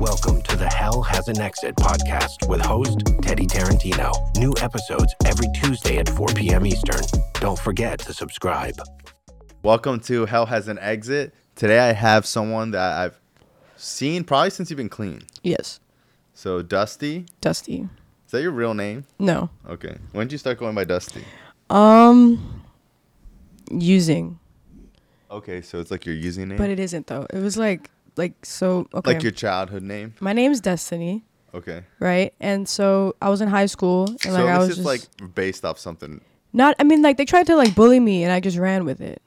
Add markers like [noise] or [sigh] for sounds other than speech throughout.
Welcome to the Hell Has an Exit podcast with host Teddy Tarantino. New episodes every Tuesday at 4 p.m. Eastern. Don't forget to subscribe. Welcome to Hell Has an Exit. Today I have someone that I've seen probably since you've been clean. Yes. So Dusty, Dusty. is that your real name? No. Okay. When did you start going by Dusty? Um using. Okay, so it's like your username, But it isn't though. It was like like so okay. like your childhood name. My name's Destiny, Okay. right? And so I was in high school and so like I was is just like based off something. not I mean like they tried to like bully me and I just ran with it.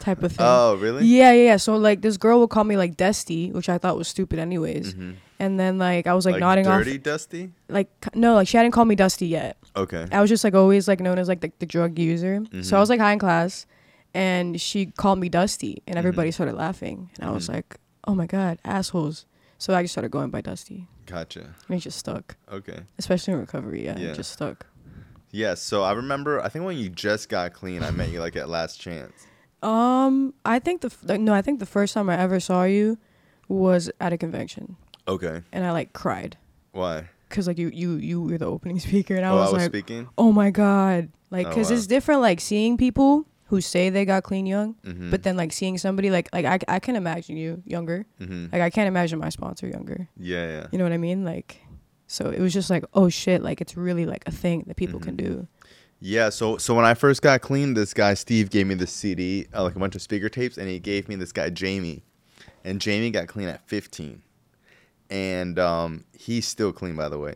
Type of [laughs] thing. Oh, really? Yeah, yeah, yeah. So like this girl would call me like Dusty, which I thought was stupid anyways. Mhm. And then like I was like, Like, nodding dirty off Dusty. like no, like she hadn't called me Dusty yet. Okay. I was just like always like known as like the, the drug user. So I Mhm. was like high in class, and she called me Dusty, and everybody Mhm. started laughing, and I was Mhm. like, oh my god, assholes. So I just started going by Dusty, Gotcha. and it just stuck, Okay. especially in recovery. Yeah, Yeah. it just stuck. Yeah. So I remember. I think when you just got clean, I met you like at Last Chance. Um, I think the f- like, no, I think the first time I ever saw you was at a convention, Okay. and I like cried Why? because like you you you were the opening [laughs] speaker, and I oh, was I was like, speaking. oh my god, like Oh, because wow. it's different like seeing people who say they got clean young Mm-hmm. but then like seeing somebody like like I, I can imagine you younger Mm-hmm. like i can't imagine my sponsor younger Yeah. Yeah. you know what i mean like so it was just like oh shit like it's really like a thing that people can Mhm. do Yeah, so so when I first got clean, this guy Steve gave me the CD, uh, like a bunch of speaker tapes, and he gave me this guy Jamie, and Jamie got clean at 15, and um, he's still clean by the way,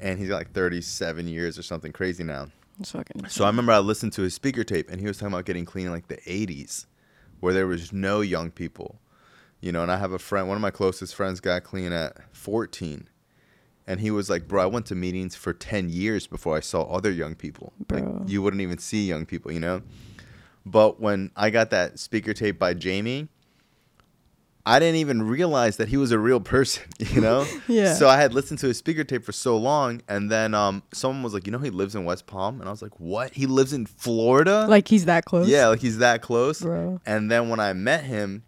and he's got like 37 years or something crazy now. It's fucking So I remember I listened to his speaker tape, and he was talking about getting clean in like the 80s, where there was no young people, you know. And I have a friend, one of my closest friends, got clean at 14, and he was like, "Bro, I went to meetings for 10 years before I saw other young people. Bro. Like you wouldn't even see young people, you know." But when I got that speaker tape by Jamie, I didn't even realize that he was a real person, [laughs] you know? Yeah. So I had listened to his speaker tape for so long, and then um, someone was like, "You know, he lives in West Palm," and I was like, "What? He lives in Florida?" like he's that close yeah, like he's that close. bro And then when I met him,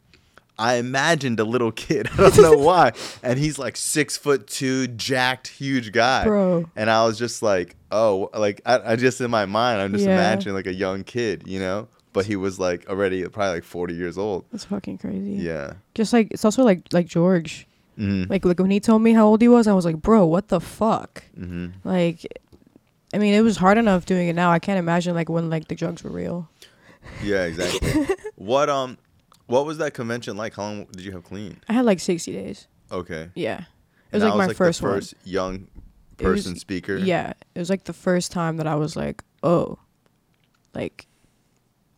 I imagined a little kid. [laughs] I don't know why. And he's like six foot two, jacked, huge guy. Bro. And I was just like, oh, like I, I just in my mind, I'm just Yeah. imagining like a young kid, you know. But he was like already probably like 40 years old. that's fucking crazy Yeah. just like it's also like like george Mm-hmm. like like when he told me how old he was i was like bro what the fuck mm-hmm. like i mean it was hard enough doing it now i can't imagine like when like the drugs were real Yeah, exactly. [laughs] what um, what was that convention like? How long did you have clean? i had like 60 days Okay. yeah it And was that like my first, the one first young It was- person speaker. Yeah, it was like the first time that I was like, oh, like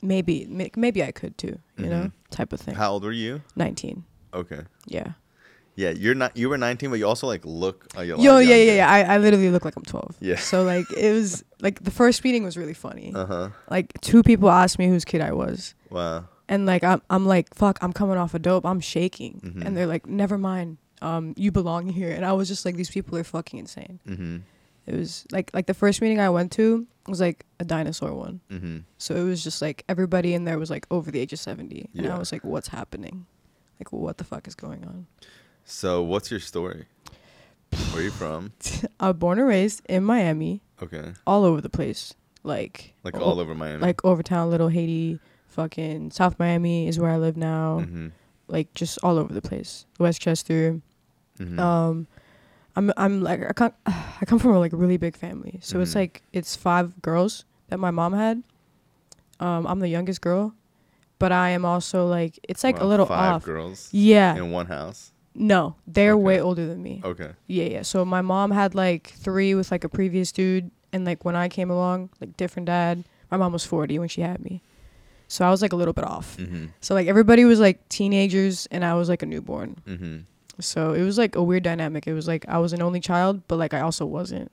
maybe maybe I could too, you know, Mhm. type of thing. How old were you? Nineteen. Okay. Yeah. Yeah, you're not. You were 19, but you also like look. A lot Yo, yeah, yeah, yeah. I, I literally look like I'm 12. Yeah. So like it was like the first meeting was really funny. Uh huh. Like two people asked me whose kid I was, Wow. and like I'm I'm like fuck, I'm coming off a dope, I'm shaking, Mhm. and they're like, never mind, um, you belong here, and I was just like, these people are fucking insane. Mm-hmm. It was like like the first meeting I went to was like a dinosaur one. Mm-hmm. So it was just like everybody in there was like over the age of 70. And Yeah. I was like, what's happening? Like, what the fuck is going on? So, what's your story? Where are you from? [laughs] I was born and raised in Miami, Okay. all over the place. Like, Like o- all over Miami. Like Overtown, Little Haiti, fucking South Miami is where I live now. Mm-hmm. Like, just all over the place. Westchester. Mm-hmm. Um, I'm, I'm like, I, come, [sighs] I come from a like really big family. So it's Mhm. like, it's five girls that my mom had. Um, I'm the youngest girl. But I am also like, it's like Wow, a little five off. girls Yeah. in one house. No, they're Okay. way older than me. Okay. Yeah, yeah. So my mom had like three with like a previous dude, and like when I came along, like different dad. My mom was forty when she had me, so I was like a little bit off. Mm-hmm. So like everybody was like teenagers, and I was like a newborn. Mm-hmm. So it was like a weird dynamic. It was like I was an only child, but like I also wasn't.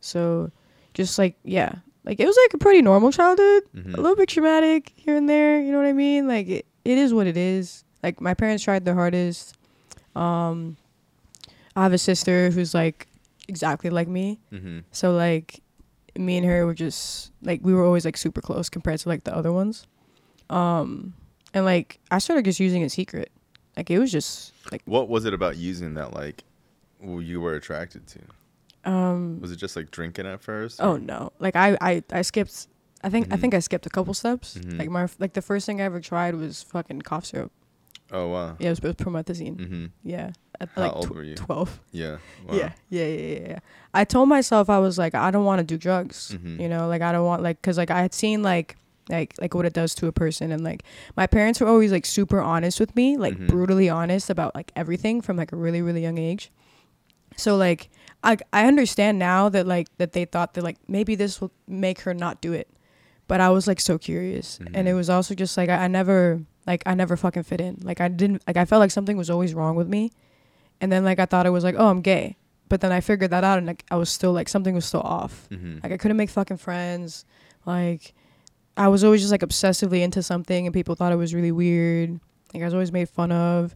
So, just like yeah, like it was like a pretty normal childhood. Mm-hmm. A little bit traumatic here and there. You know what I mean? Like it, it is what it is. Like my parents tried their hardest. Um, I have a sister who's like exactly like me. Mm-hmm. So like me and her were just like we were always like super close compared to like the other ones. Um and like I started just using it secret. Like it was just like What was it about using that like you were attracted to? Um. Was it just like drinking at first? Oh no! Like I, I, I skipped. I think I Mhm. think I skipped a couple steps. Mhm. Like my like the first thing I ever tried was fucking cough syrup. Oh wow. Yeah, it was, it was promethazine. Mm-hmm. Yeah. At How like old tw- were you? Twelve. Yeah. [laughs] Wow. Yeah, yeah, yeah, yeah, yeah. I told myself I was like, I don't want to do drugs. Mhm. You know, like I don't want like, cause like I had seen like, like like what it does to a person, and like my parents were always like super honest with me, like Mhm. brutally honest about like everything from like a really really young age. So like I I understand now that like that they thought that like maybe this will make her not do it, but I was like so curious, and it Mhm. was also just like I, I never like I never fucking fit in. Like I didn't like I felt like something was always wrong with me, and then like I thought it was like oh I'm gay, but then I figured that out and like I was still like something was still off. Mm-hmm. Like I couldn't make fucking friends. Like I was always just like obsessively into something and people thought it was really weird. Like I was always made fun of.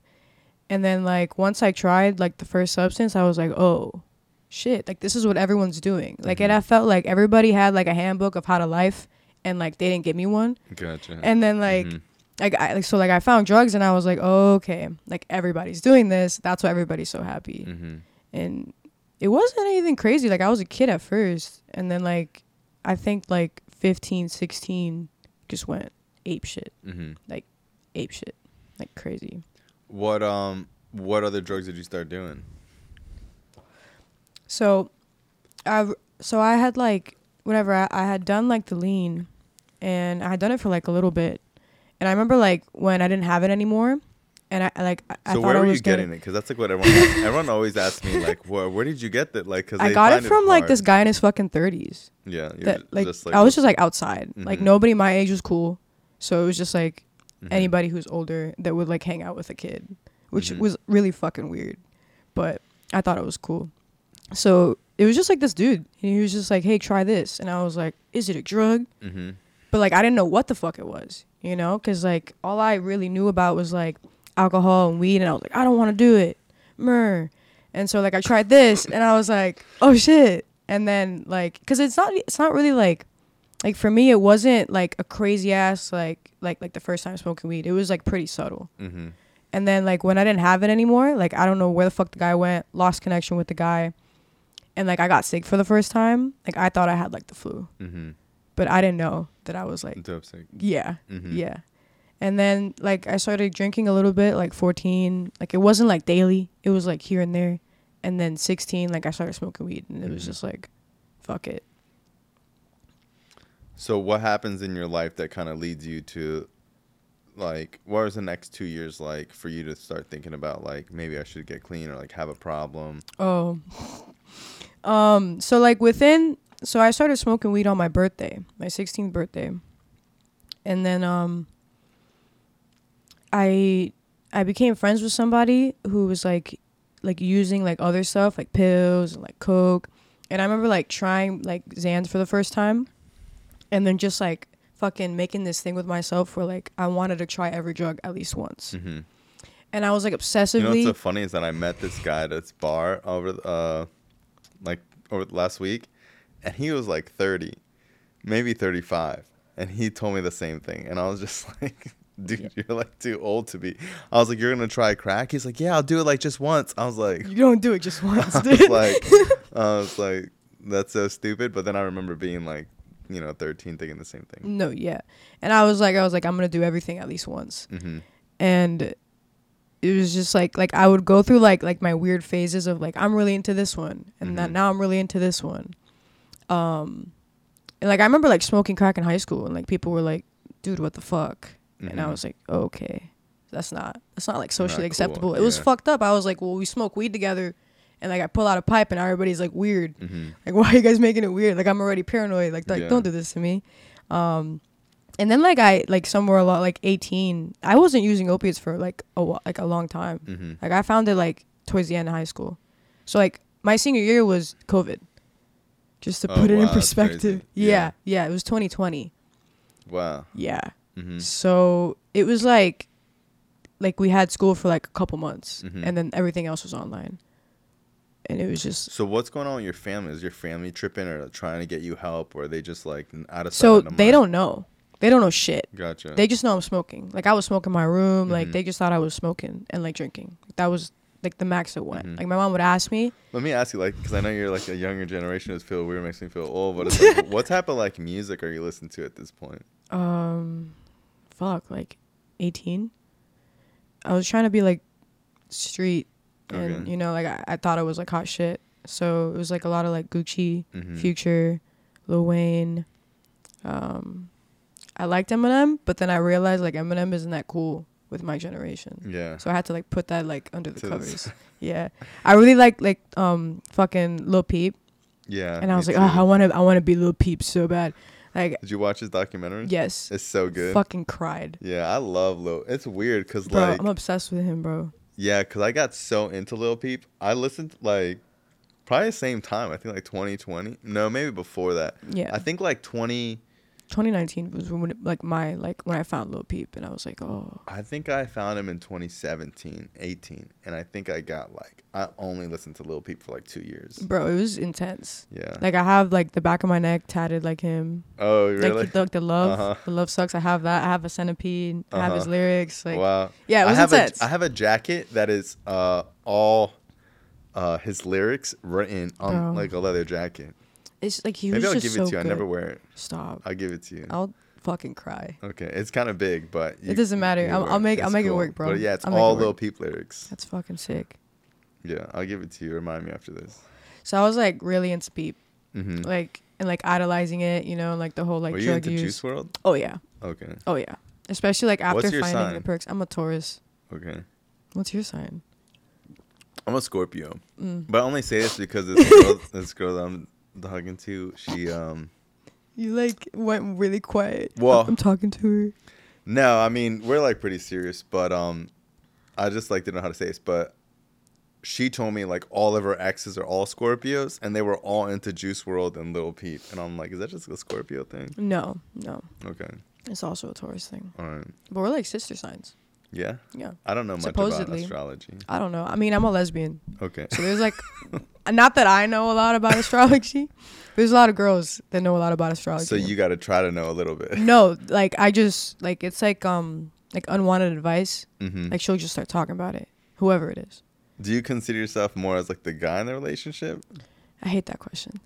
And then like once I tried like the first substance, I was like, "Oh, shit. Like this is what everyone's doing." Like and Mhm. I felt like everybody had like a handbook of how to life and like they didn't give me one. Gotcha. And then like Mhm. like I like so like I found drugs and I was like, oh, "Okay. Like everybody's doing this. That's why everybody's so happy." Mhm. and it wasn't anything crazy like i was a kid at first and then like i think like 15 16 just went ape shit Mhm. Like ape shit like crazy What um what other drugs did you start doing? so i so i had like whatever I, I had done like the lean and i had done it for like a little bit and i remember like when i didn't have it anymore and i like i, so where were you getting it? Because that's like what everyone everyone always asks me like [laughs] where where did you get that? Like because i got it from like this guy in his fucking 30s Yeah. that like, just, I was just like outside. Like Mhm. nobody my age was cool, so it was just like Mhm. anybody who's older that would like hang out with a kid, which Mhm. was really fucking weird, but I thought it was cool. So it was just like this dude, and he was just like, "Hey, try this," and I was like, "Is it a drug?" Mm-hmm. But like I didn't know what the fuck it was, you know, because like all I really knew about was like alcohol and weed, and I was like, I don't want to do it, mer. And so like I tried this, and I was like, oh shit. And then like, cause it's not it's not really like like for me it wasn't like a crazy ass like like like the first time smoking weed. It was like pretty subtle. Mm-hmm. And then like when I didn't have it anymore, like I don't know where the fuck the guy went, lost connection with the guy. And like I got sick for the first time. Like I thought I had like the flu, Mm-hmm. but I didn't know that I was like yeah. Mm-hmm. Yeah. And then like I started drinking a little bit, like 14. Like it wasn't like daily. It was like here and there. And then 16, like I started smoking weed and it was Mhm. just like fuck it. So what happens in your life that kind of leads you to like what is the next two years like for you to start thinking about like maybe I should get clean or like have a problem? Oh. [laughs] Um so like within so I started smoking weed on my birthday, my 16th birthday. And then um I I became friends with somebody who was like like using like other stuff like pills and like coke. And I remember like trying like Xans for the first time and then just like fucking making this thing with myself where like I wanted to try every drug at least once. Mm-hmm. And I was like You know what's so funny is that I met this guy at this bar over the- uh like over last week and he was like 30, maybe 35 and he told me the same thing and I was just [laughs] like [laughs] dude you're like too old to be I was like you're to try crack he's like yeah I'll do it like just once I was like you don't do it just [laughs] once, I dude. was like, I was like, that's so stupid. But then I remember being like, you know, 13, thinking the same thing. No, yeah. And I was like, I was like, I'm gonna do everything at least once. hmm And it was just like, like I would go through like like my weird phases of like I'm really into this one, and then Mhm. now I'm really into this one. Um, and like I remember like smoking crack in high school, and like people were like, "Dude, what the fuck?" And I Mhm. was like, okay, that's not that's not like socially cool, acceptable. It was fucked up. I was like, well, we smoke weed together. And like I pull out a pipe and everybody's like weird. hmm Like, [laughs] why are you guys making it weird? Like, I'm already paranoid. Like, like Yeah. don't do this to me. Um, and then like I like somewhere a lot like 18, I wasn't using opiates for like a like a long time. hmm Like I found it like towards the end of high school. So like my senior year was COVID. Just to Oh, put it wow, in perspective. Yeah. Yeah. yeah, It was 2020. Wow. Yeah. Hmm So it was like, like we had school for like a couple months, Mhm. and then everything else was online, and it was just So what's going on with your family? Is your family tripping or trying to get you help, or are they just like out of so they don't know, they don't know shit. Gotcha. They just know I'm smoking. Like I was smoking in my room. Like Mhm. they just thought I was smoking and like drinking. That was like the max it went. Mhm. Like my mom would ask me, Let me ask you, like, because I know you're like a younger generation. It's feel weird, makes me feel old. But it's like, what type of like music are you listening to at this point? um, fuck, like 18. I was trying to be like street, and Okay. you know, like I, I thought it was like hot shit. So it was like a lot of like Gucci, Mhm. Future, Lil Wayne. Um, I liked Eminem, but then I realized like Eminem isn't that cool with my generation. Yeah. So I had to like put that like under the To covers. [laughs] yeah, I really like like um fucking Lil Peep, Yeah. and I was like, too. oh, I want to I want to be Lil Peep so bad. Like, Did you watch his documentary? yes, It's so good. fucking cried. Yeah, I love Lil. It's weird because like I'm obsessed with him, bro. yeah, because I got so into Lil Peep. I listened like probably the same time. I think like 2020. No, maybe before that. Yeah, I think like 20. 2019 was when it- like my like when I found Lil Peep, and I was like, oh, I think I found him in 2017, 18, and I think I got like I only listened to Lil Peep for like two years. bro, it was intense. Yeah. Like I have like the back of my neck tatted like him. oh really? Like the, the love, Uh-huh. the love sucks. I have that. I have a centipede. I have his Uh-huh. lyrics. Like wow. yeah, it was I have intense. a I have a jacket that is uh all uh his lyrics written on Bro. like a leather jacket. It's like he Maybe was I'll just give so it to you. good. I never wear it. Stop. I'll give it to you. I'll fucking cry. Okay, it's kind of big, but It doesn't matter. I'll- I'll it. make- I'll It's make it work, bro. But yeah, it's I'll all it Lil work. Peep lyrics. That's fucking sick. Yeah, I'll give it to you. Remind me after this. So I was like really into Peep, Mm-hmm. like and like idolizing it, you know, like the whole like Were you drug into use. Juice WRLD? Oh yeah, Okay, oh yeah. Especially like after What's your finding sign? the perks. I'm a Taurus. okay. What's your sign? I'm a Scorpio, Mm. but I only say this because this [laughs] girl, this girl that I'm talking to, she um. You like went really quiet. Well- I'm talking to her. No, I mean we're like pretty serious, but um, I just like didn't know how to say this, but she told me like all of her exes are all Scorpios, and they were all into Juice WRLD and Lil Peep, and I'm like, is that just a Scorpio thing? No, no. Okay, It's also a Taurus thing. all right, But we're like sister signs. Yeah. Yeah. I don't know much about Supposedly. astrology. I don't know. I mean, I'm a lesbian. Okay. So there's like, [laughs] not that I know a lot about astrology. There's a lot of girls that know a lot about astrology. So you got to try to know a little bit. No, like I just like it's like um like unwanted advice. hmm Like she'll just start talking about it, whoever it is. Do you consider yourself more as like the guy in the relationship? I hate that question.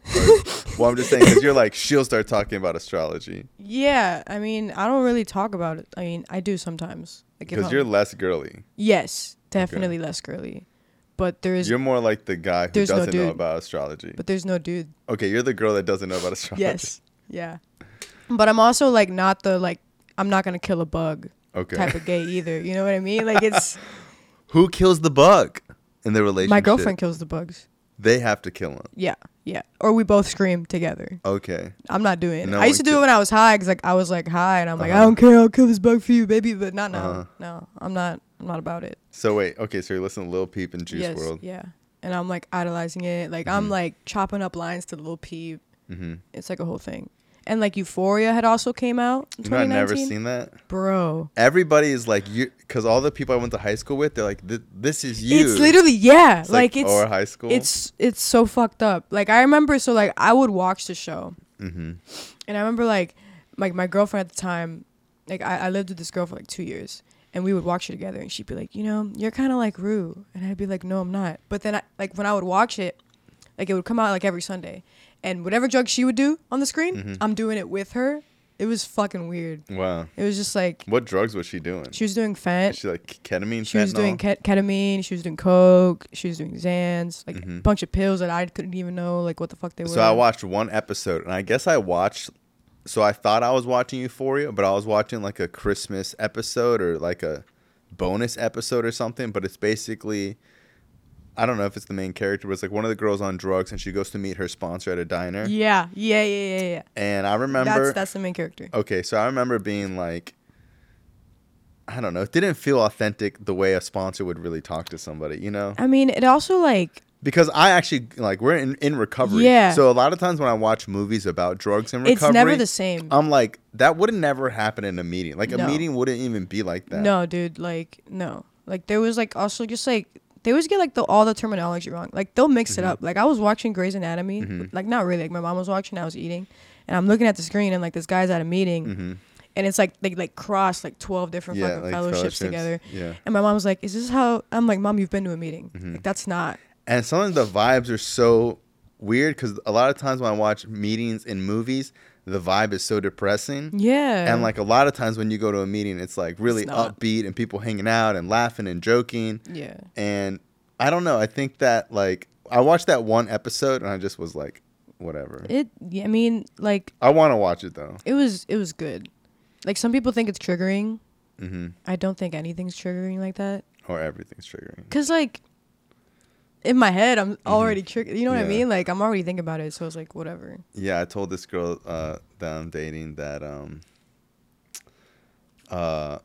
Well, I'm just saying because you're like [laughs] she'll start talking about astrology Yeah, I mean, I don't really talk about it. I mean, I do sometimes. Like because you're less girly. yes, definitely less girly, but there is You're more like the guy who there's no doesn't know about astrology. but there's no dude. Okay, you're the girl that doesn't know about [laughs] astrology. Yes, yeah, but I'm also like not the like I'm not gonna kill a bug Okay. type of gay either. You know what I mean? Like it's [laughs] Who kills the bug in the relationship? my girlfriend kills the bugs. They have to kill him. Yeah, yeah, or we both scream together. Okay. I'm not doing it. No I used to do it when I was high, cause like I was like high, and I'm like, I Uh-huh. don't care, I'll kill this bug for you, baby. But not now. Uh-huh. No, I'm not. I'm not about it. So wait. Okay. So you're listening to Lil Peep and Juice yes, World. yeah. And I'm like idolizing it. Like I'm Mhm. like chopping up lines to Lil Peep. Mm-hmm. It's like a whole thing. And like Euphoria had also came out in You know, I've never seen that. Bro, Everybody is like you, because all the people I went to high school with, they're like, "This is you." it's literally yeah. It's like, it's or high school. it's it's so fucked up. Like I remember, so like I would watch the show, Mm-hmm. and I remember like like my girlfriend at the time, like I, I lived with this girl for like two years, and we would watch it together, and she'd be like, you know, you're kind of like Rue, and I'd be like, no, I'm not. But then I, like when I would watch it, like it would come out like every Sunday, and whatever drug she would do on the screen, Mhm. I'm doing it with her. It was fucking weird. Wow. It was just like What drugs was she doing? she was doing fent. She like ketamine. She was doing fentanyl? ket- ketamine. She was doing coke. She was doing Xans, like a Mhm. bunch of pills that I couldn't even know like what the fuck they were. So I watched one episode, and I guess I watched. So I thought I was watching Euphoria, but I was watching like a Christmas episode or like a bonus episode or something. But it's basically, I don't know if it's the main character, but it's like one of the girls on drugs, and she goes to meet her sponsor at a diner. Yeah, yeah, yeah, yeah, yeah. And I remember, That's that's the main character. okay, so I remember being like, I don't know, it didn't feel authentic the way a sponsor would really talk to somebody, you know? I mean, it also like because I actually like we're in, in recovery. Yeah. So a lot of times when I watch movies about drugs and recovery, it's never the same. I'm like that would never happen in a meeting. Like a meeting wouldn't even be like that. no, dude, like no. Like there was like also just like they always get like the all the terminology wrong. Like they'll mix it Mhm. up. Like I was watching Grey's Anatomy, Mhm. like not really. Like my mom was watching, I was eating, and I'm looking at the screen and like this guy's at a meeting, hmm and it's like they like cross like twelve different yeah, fucking like fellowships, fellowships. together. Yeah. And my mom was like, "Is this how?" I'm like, "Mom, you've been to a meeting. Mm-hmm. Like that's not." And some of the vibes are so weird because a lot of times when I watch meetings in movies, the vibe is so depressing. Yeah. And like a lot of times when you go to a meeting, it's like really not. upbeat and people hanging out and laughing and joking. Yeah. And I don't know. I think that like I watched that one episode and I just was like, whatever. It. I mean, like I want to watch it though. it was. It was good. Like some people think it's triggering. hmm I don't think anything's triggering like that. Or everything's triggering. Cause like, in my head, I'm already triggered. You know what I Mm-hmm. Mean? Like I'm already thinking about it. So it's like whatever. Yeah, I told this girl uh, that I'm dating that um, uh,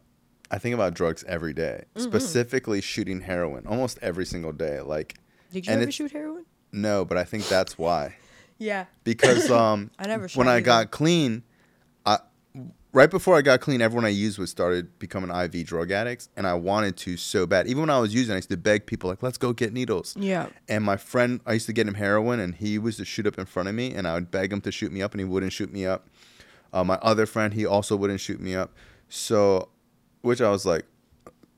I think about drugs every day, Mm-hmm. specifically shooting heroin almost every single day. Like, Did you ever shoot heroin? no, but I think that's why. [laughs] Yeah. Because [coughs] um, I never when I either. got clean, I right before I got clean, everyone I used was started becoming IV drug addicts, and I wanted to so bad. Even when I was using, I used to beg people like, "Let's go get needles." Yeah. And my friend, I used to get him heroin, and he was to shoot up in front of me, and I would beg him to shoot me up, and he wouldn't shoot me up. Uh, my other friend, he also wouldn't shoot me up. So, which I was like,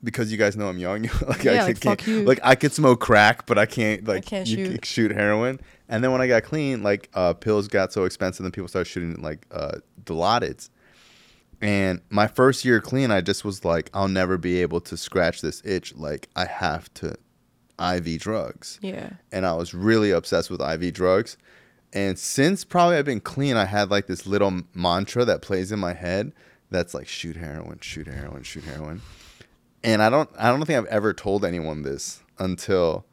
because you guys know I'm young, [laughs] like Yeah, I like, can't, like I could smoke crack, but I can't like can't you shoot. can shoot heroin. And then when I got clean, like uh, pills got so expensive, and people started shooting like uh, Dilaudids. And my first year clean, I just was like, I'll never be able to scratch this itch. Like I have to IV drugs Yeah. and I was really obsessed with IV drugs. And since probably I've been clean, I had like this little mantra that plays in my head that's like shoot heroin, shoot heroin, shoot heroin. And I don't I don't think I've ever told anyone this until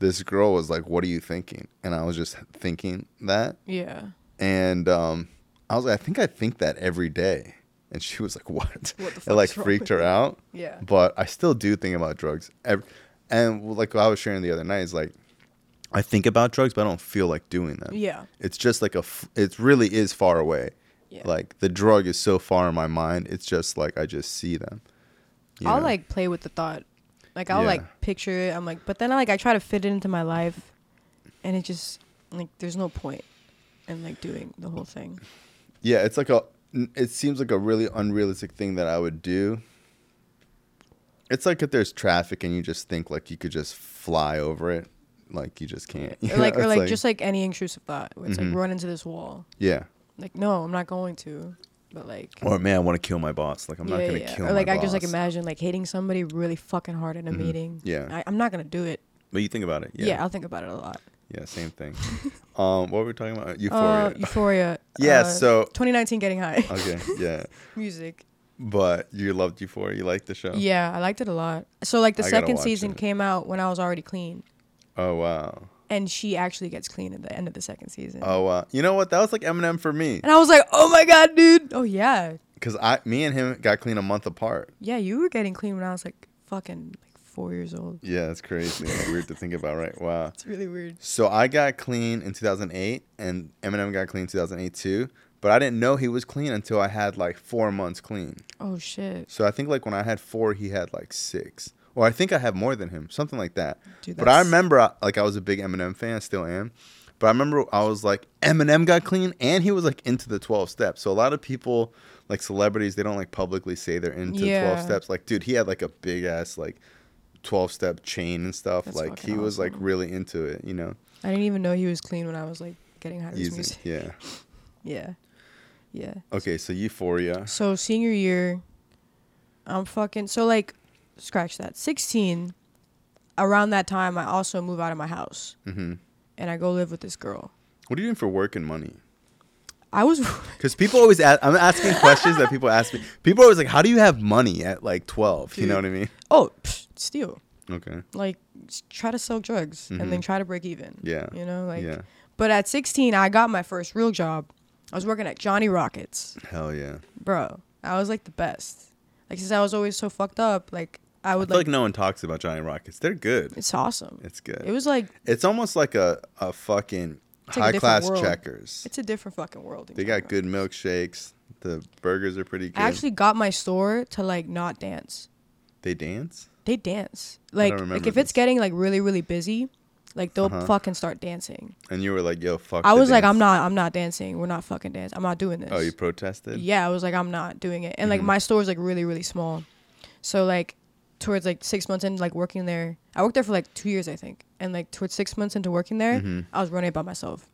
this girl was like, "What are you thinking?" And I was just thinking that, Yeah. and um, I was like, "I think I think that every day." And she was like, [laughs] "What?" What the it like freaked her out Yeah. but I still do think about drugs. Ev- And like what I was sharing the other night is like, I think about drugs, but I don't feel like doing them. Yeah. It's just like a, f- it really is far away. Yeah. Like the drug is so far in my mind. It's just like I just see them. I'll know? like play with the thought. Like I'll Yeah. like picture it. I'm like, but then I like I try to fit it into my life, and it just like there's no point in like doing the whole thing. yeah, it's like a, it seems like a really unrealistic thing that I would do. It's like if there's traffic and you just think like you could just fly over it, like you just can't. [laughs] You Or like know? or It's like, just like any intrusive thought. Where it's Mhm. like run into this wall. yeah. Like no, I'm not going to. But like Or man, I want to kill my boss. Like I'm not gonna kill Or like my I just like imagine like hating somebody really fucking hard in a Mhm. meeting. Yeah. I, I'm not gonna do it. But you think about it. Yeah. I'll think about it a lot. Yeah, same thing. um, what were we talking about? Euphoria. Uh, Euphoria. [laughs] yeah. uh, so 2019 getting high. [laughs] okay, yeah. [laughs] Music. But you loved Euphoria. You liked the show. Yeah, I liked it a lot. So like the I second season it. came out when I was already clean, Oh wow. and she actually gets clean at the end of the second season. Oh wow. You know what? That was like Eminem for me. And I was like, oh my god, dude. Oh yeah, Cause I, me and him got clean a month apart. yeah. You were getting clean when I was like fucking four years old. Yeah, it's crazy. Weird to think about, right? Wow. It's really weird. So I got clean in 2008, and Eminem got clean in 2008 too. But I didn't know he was clean until I had like four months clean. Oh shit, So I think like when I had four, he had like six, or I think I have more than him, something like that. dude. But I remember like I was a big Eminem fan, still am. But I remember I was like Eminem got clean, and he was like into the 12 steps. So a lot of people, like celebrities, they don't like publicly say they're into Yeah. 12 steps. Like dude, he had like a big ass like 12 step chain and stuff. That's like he fucking was like really into it, you know. I didn't even know he was clean when I was like getting high Using, music. yeah. [laughs] Yeah, yeah. Okay, so Euphoria. So senior year, I'm fucking so like, scratch that. Sixteen, around that time, I also move out of my house hmm and I go live with this girl. What are you doing for work and money? I was [laughs] Because people always ask, I'm asking questions that people ask me. People are always like, "How do you have money at like 12?" You know what I mean? oh psh, steal Okay. like try to sell drugs and then Mhm. try to break even. Yeah. you know like. yeah. But at 16, I got my first real job. I was working at Johnny Rockets, Hell yeah. bro. I was like the best. Like since I was always so fucked up, like I I would feel like, like no one talks about Johnny Rockets. They're good. it's awesome. It's good. It was like It's almost like a, a fucking It's like high class world. checkers. it's a different fucking world. They got good milkshakes. The burgers are pretty good. I actually got my store to like not dance. they dance. They dance. Like like if it's getting like really really busy, Like they'll Uh-huh. fucking start dancing. And you were like, "Yo, fuck." I was like. I'm not, I'm not dancing. We're not fucking dancing. I'm not doing this. Oh, you protested? Yeah, I was like, I'm not doing it. And like Mhm. my store was like really, really small. So like towards like six months into like working there, I worked there for like two years, I think. And like towards six months into working there, Mhm. I was running it by myself.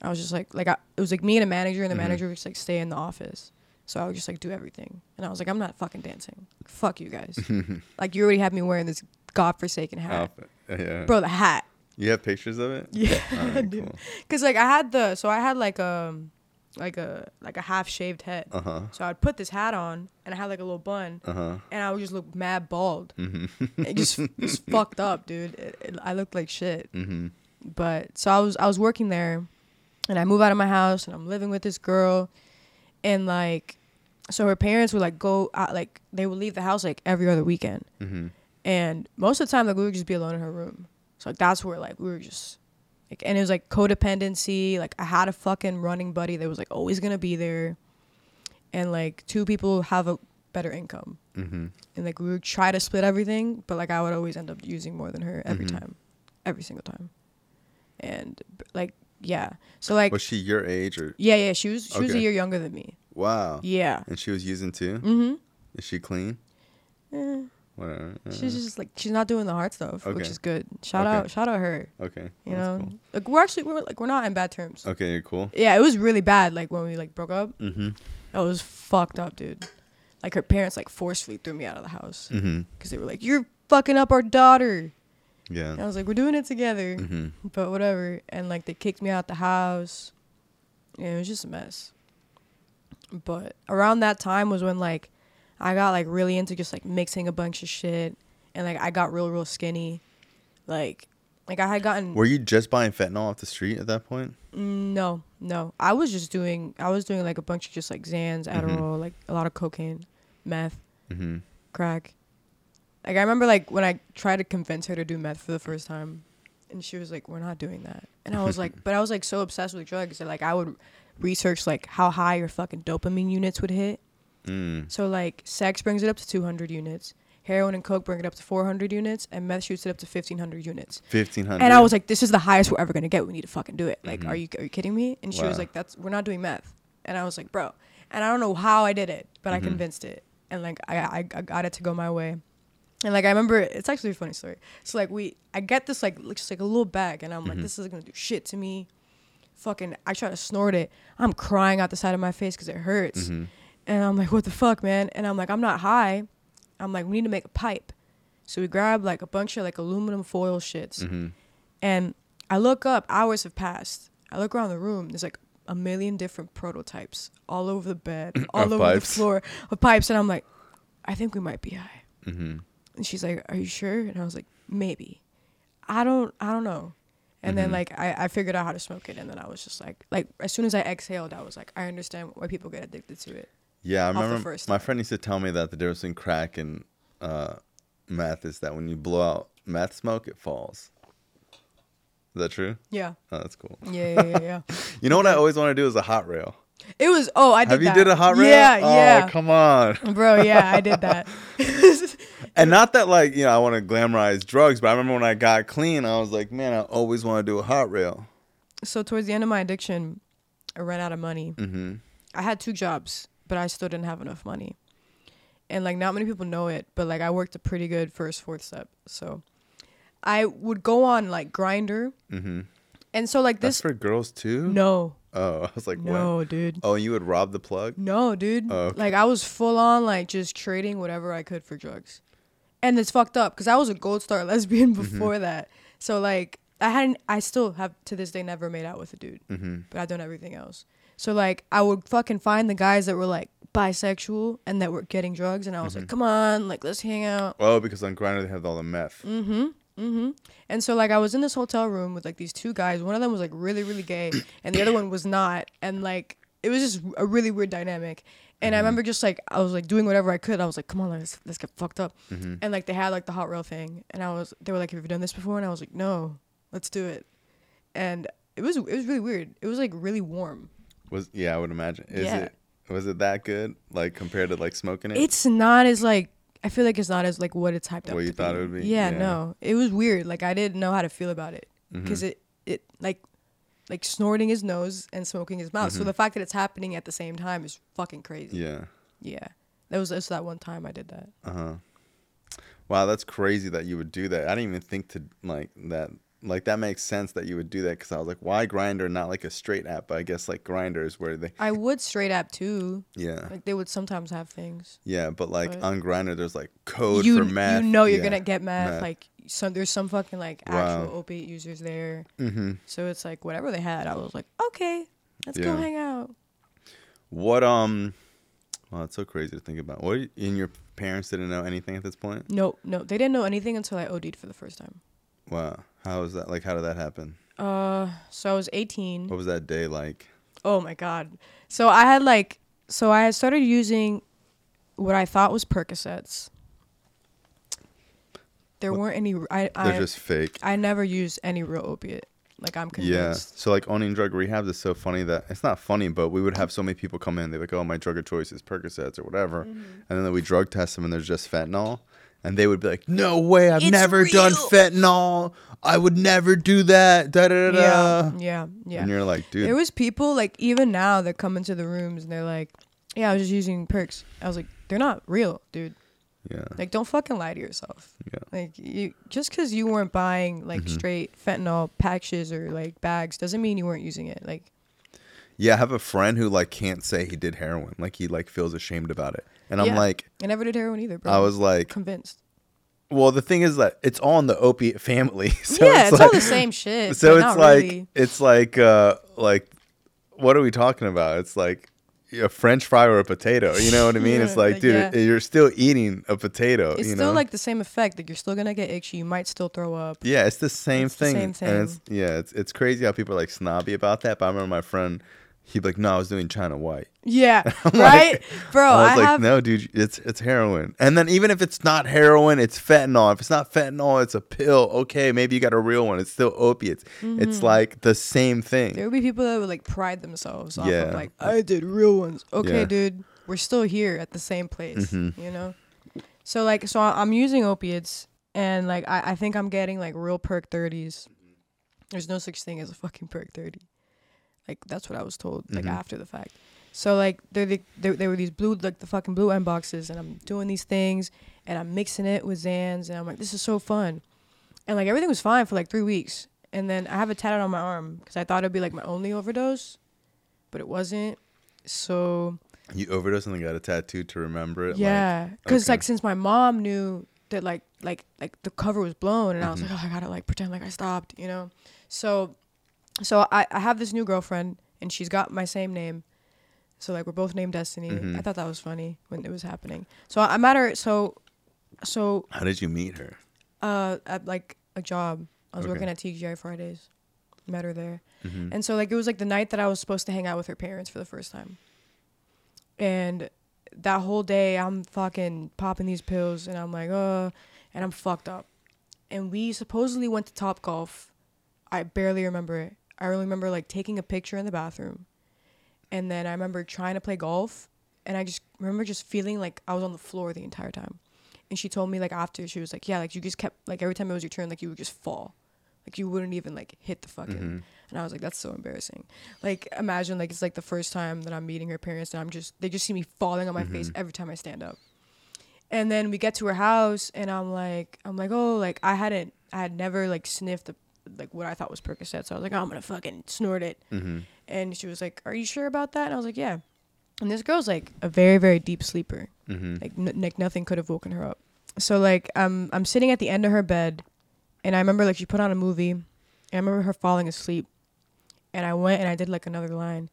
I was just like, like I, it was like me and a manager, and the Mhm. manager would just like stay in the office. So I would just like do everything. And I was like, I'm not fucking dancing. Fuck you guys. [laughs] like you already have me wearing this godforsaken hat, Outfit. Yeah. bro. The hat. You have pictures of it? Yeah, [laughs] I do. cool. Cause like I had the, so I had like um, like a like a half shaved head. Uh huh. So I'd put this hat on, and I had like a little bun, Uh huh. and I would just look mad bald. Mhm. [laughs] It [laughs] just fucked up, dude. It, it, I looked like shit. Mhm. But so I was I was working there, and I move out of my house, and I'm living with this girl, and like, so her parents would like go out, like they would leave the house like every other weekend, Mhm. and most of the time like we would just be alone in her room. So like that's where like we were just. Like, and it was like codependency. Like I had a fucking running buddy that was like always gonna be there, and like two people have a better income Mhm. and like we would try to split everything, but like I would always end up using more than her every Mhm. time, every single time, and like yeah, so like Was she your age or? yeah yeah she was she was a year younger than me. Wow. Yeah. And she was using too. Mm-hmm. Is she clean? Eh, Whatever. she's just like she's not doing the hard stuff, which is good. Shout Okay. out shout out her. okay. You that's know, cool. like we're actually we're like we're not in bad terms. Okay, you're cool. Yeah, it was really bad. Like when we like broke up, Mhm. it was fucked up, dude. Like her parents like forcefully threw me out of the house because they were like, "You're fucking up our daughter." Yeah. And I was like, "We're doing it together." Mhm. but whatever. And like they kicked me out the house. Yeah, it was just a mess. But around that time was when like I got like really into just like mixing a bunch of shit, and like I got real real skinny, like like I had gotten Were you just buying fentanyl off the street at that point? Mm, no no I was just doing I was doing like a bunch of just like Xans, Adderall, like a lot of cocaine, meth, Mm-hmm. crack. Like I remember like when I tried to convince her to do meth for the first time, and she was like, "We're not doing that." And I was like, [laughs] "But I was like so obsessed with drugs that like I would research like how high your fucking dopamine units would hit. Mm. So like sex brings it up to 200 units, heroin and coke bring it up to 400 units, and meth shoots it up to 1500 units. Fifteen hundred. And I was like, "This is the highest we're ever gonna get. We need to fucking do it. Like, Mhm. are you are you kidding me?" And she was like, "That's we're not doing meth." And I was like, "Bro," and I don't know how I did it, but I Mhm. convinced it, and like I, I I got it to go my way. And like I remember, it's actually a funny story. So like we, I get this like looks like a little bag, and I'm like, Mhm. this isn't gonna do shit to me. Fucking, I try to snort it. I'm crying out the side of my face because it hurts. hmm And I'm like, what the fuck, man? And I'm like, I'm not high. I'm like, we need to make a pipe. So we grab like a bunch of like aluminum foil shits. hmm And I look up, hours have passed. I look around the room, there's like a million different prototypes all over the bed, [clears throat] all over pipes? the floor of pipes. And I'm like, I think we might be high. hmm And she's like, Are you sure? And I was like, Maybe. I don't I don't know. And then Mhm. like I, I figured out how to smoke it and then I was just like like as soon as I exhaled, I was like, I understand why people get addicted to it. Yeah, I remember my friend used to tell me that the difference between crack and uh, meth is that when you blow out meth smoke, it falls. Is that true? Yeah. Oh, that's cool. Yeah, yeah, yeah, yeah. [laughs] You know what I always want to do is a hot rail. It was oh I did that. Have you that. did a hot rail? Yeah, oh, yeah. come on. [laughs] Bro, yeah, I did that. [laughs] And not that like you know I want to glamorize drugs, but I remember when I got clean, I was like, man, I always want to do a hot rail. so towards the end of my addiction, I ran out of money. Mm-hmm. I had two jobs, but I still didn't have enough money. And like not many people know it, but like I worked a pretty good first fourth step. So I would go on like Grindr. Mm-hmm. And so like That's this for girls too. No. Oh, [laughs] I was like, what? No, dude. Oh, and you would rob the plug? No, dude. Oh, okay. Like I was full on like just trading whatever I could for drugs. And it's fucked up cuz I was a gold star [laughs] lesbian Mm-hmm. before that. So like I hadn't I still have to this day never made out with a dude. Mm-hmm. but I've done everything else. So like I would fucking find the guys that were like bisexual and that were getting drugs, and I was like, Mm-hmm. come on, like let's hang out. Oh, because on Grindr they have all the meth. Mm-hmm. Mm-hmm. And so like I was in this hotel room with like these two guys. One of them was like really really gay, [coughs] and the other one was not. And like it was just a really weird dynamic. And I Mm-hmm. remember just like I was like doing whatever I could. I was like, come on, let's let's get fucked up. Mm-hmm. And like they had like the hot rail thing, and I was they were like, have you done this before? And I was like, no, let's do it. And it was it was really weird. It was like really warm. Was yeah, I would imagine. Is Yeah. it was it that good? Like compared to like smoking it? It's not as like I feel like it's not as like what it's hyped up. What you thought be. it would be? Yeah, Yeah. no, it was weird. Like I didn't know how to feel about it. Mm-hmm. because it it like like snorting his nose and smoking his mouth. So the fact that it's happening at the same time is fucking crazy. Mm-hmm. Yeah. Yeah. That was just that one time I did that. Uh huh. Wow, that's crazy that you would do that. I didn't even think to like that. Like that makes sense that you would do that because I was like, why Grindr, not like a straight app? But I guess like Grindr is where they. I would straight app too. Yeah. Like they would sometimes have things. Yeah, but like But- on Grindr, there's like code you for math. you know you're Yeah. gonna get math. math. Like some there's some fucking like Wow. actual opiate users there. Mm-hmm. So it's like whatever they had, I was like, okay, let's go hang out. What um? Well, it's so crazy to think about. What and your parents didn't know anything at this point? No, no, they didn't know anything until I OD'd for the first time. Wow, how was that? Like, how did that happen? Uh, so I was 18. What was that day like? Oh my god. So I had like so I had started using what I thought was Percocets. There What- weren't any I They're just fake. I never used any real opiate. Like I'm Yeah. convinced. So like owning drug rehabs is so funny that it's not funny, but we would have so many people come in. They're like, "Oh, my drug of choice is Percocets or whatever," Mm-hmm. and then we drug test them, and there's just fentanyl, and they would be like, "No way! I've It's never done fentanyl. I would never do that." Da da da. Yeah, da. yeah, yeah. And you're like, dude, There was people like even now that come into the rooms and they're like, "Yeah, I was just using perks." I was like, "They're not real, dude. yeah, Like, don't fucking lie to yourself. yeah, Like, you just because you weren't buying like Mhm. straight fentanyl patches or like bags doesn't mean you weren't using it. Like, yeah. I have a friend who like can't say he did heroin. Like he like feels ashamed about it, and I'm Yeah. like, I never did heroin either, bro. I was like, convinced. well, the thing is that it's all in the opiate family. [laughs] So yeah, it's, all like- the same shit. so but it's not like really. it's like uh like what are we talking about it's like a french fry or a potato you know what i mean [laughs] it's like dude yeah. you're still eating a potato it's you still know like the same effect. Like you're still gonna get itchy. You might still throw up. yeah it's the same It's the thing same and it's yeah it's it's crazy how people are like snobby about that but i remember my friend he'd be like no i was doing china white Yeah, [laughs] right, like- bro. i was I like have no dude it's it's heroin and then even if it's not heroin it's fentanyl if it's not fentanyl it's a pill okay maybe you got a real one it's still opiates it's like the same thing Mm-hmm. There would be people that would like pride themselves off Yeah. of like I did real ones. Okay, Yeah. dude, we're still here at the same place. Mhm. You know. So like, so I'm using opiates, and like I, I think I'm getting like real perk thirties. There's no such thing as a fucking perk thirty. Like that's what I was told. Like Mhm. after the fact. So like they're the, they they were these blue like the fucking blue M boxes, and I'm doing these things, and I'm mixing it with Xans, and I'm like, this is so fun, and like everything was fine for like three weeks, and then I have a tattoo on my arm because I thought it'd be like my only overdose, but it wasn't. So You overdosed and then got a tattoo to remember it. yeah, because okay. like since my mom knew that like like like the cover was blown, and I was Mhm. like, oh, I gotta like pretend like I stopped, you know. So, so I I have this new girlfriend, and she's got my same name. So like we're both named Destiny. Mhm. I thought that was funny when it was happening. So I met her. So, so How did you meet her? uh at like a job. I was Okay. working at TGI Fridays. Met her there. Mhm. And so like it was like the night that I was supposed to hang out with her parents for the first time. And that whole day I'm fucking popping these pills and I'm like, uh and I'm fucked up. And we supposedly went to Top Golf. I barely remember it. I remember like taking a picture in the bathroom. And then I remember trying to play golf and I just remember just feeling like I was on the floor the entire time. And she told me like after she was like, Yeah, like you just kept like every time it was your turn, like you would just fall. Like you wouldn't even like hit the fucking Mhm. and I was like, that's so embarrassing. Like, imagine like it's like the first time that I'm meeting her parents, and I'm just they just see me falling on my face every time I stand up. And then we get to her house, and I'm like, I'm like, oh, like I hadn't, I had never like sniffed the, like what I thought was Percocet, so I was like, oh, I'm gonna fucking snort it. Mhm. And she was like, are you sure about that? And I was like, yeah. And this girl's like a very very deep sleeper Mhm. like n- like nothing could have woken her up. So like I'm I'm sitting at the end of her bed, and I remember like she put on a movie, and I remember her falling asleep, and I went and I did like another line,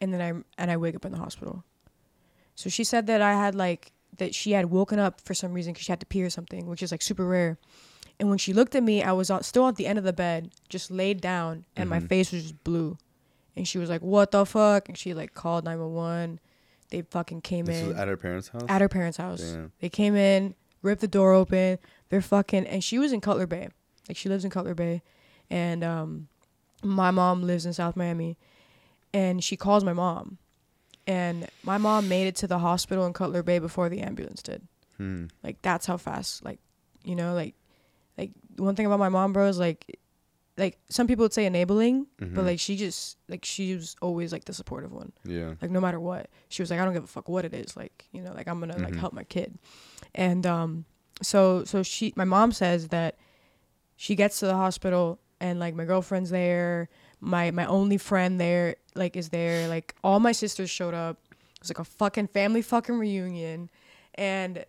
and then I and I wake up in the hospital. So she said that I had like that she had woken up for some reason because she had to pee or something, which is like super rare. And when she looked at me, I was still at the end of the bed, just laid down, and my Mhm. face was just blue. And she was like, "What the fuck?" And she like called nine one one. They fucking came This in was at her parents' house. at her parents' house. Damn. They came in, ripped the door open. They're fucking, and she was in Cutler Bay, like she lives in Cutler Bay, and um, my mom lives in South Miami, and she calls my mom, and my mom made it to the hospital in Cutler Bay before the ambulance did. Hmm. Like that's how fast, like, you know, like one thing about my mom, bro, is like, like some people would say enabling, Mhm. but like she just like she was always like the supportive one. Yeah. Like no matter what, she was like, I don't give a fuck what it is. Like you know, like I'm gonna like Mhm. help my kid. And um, so so she, my mom says that she gets to the hospital and like my girlfriend's there, my my only friend there like is there, like all my sisters showed up. It was like a fucking family fucking reunion, and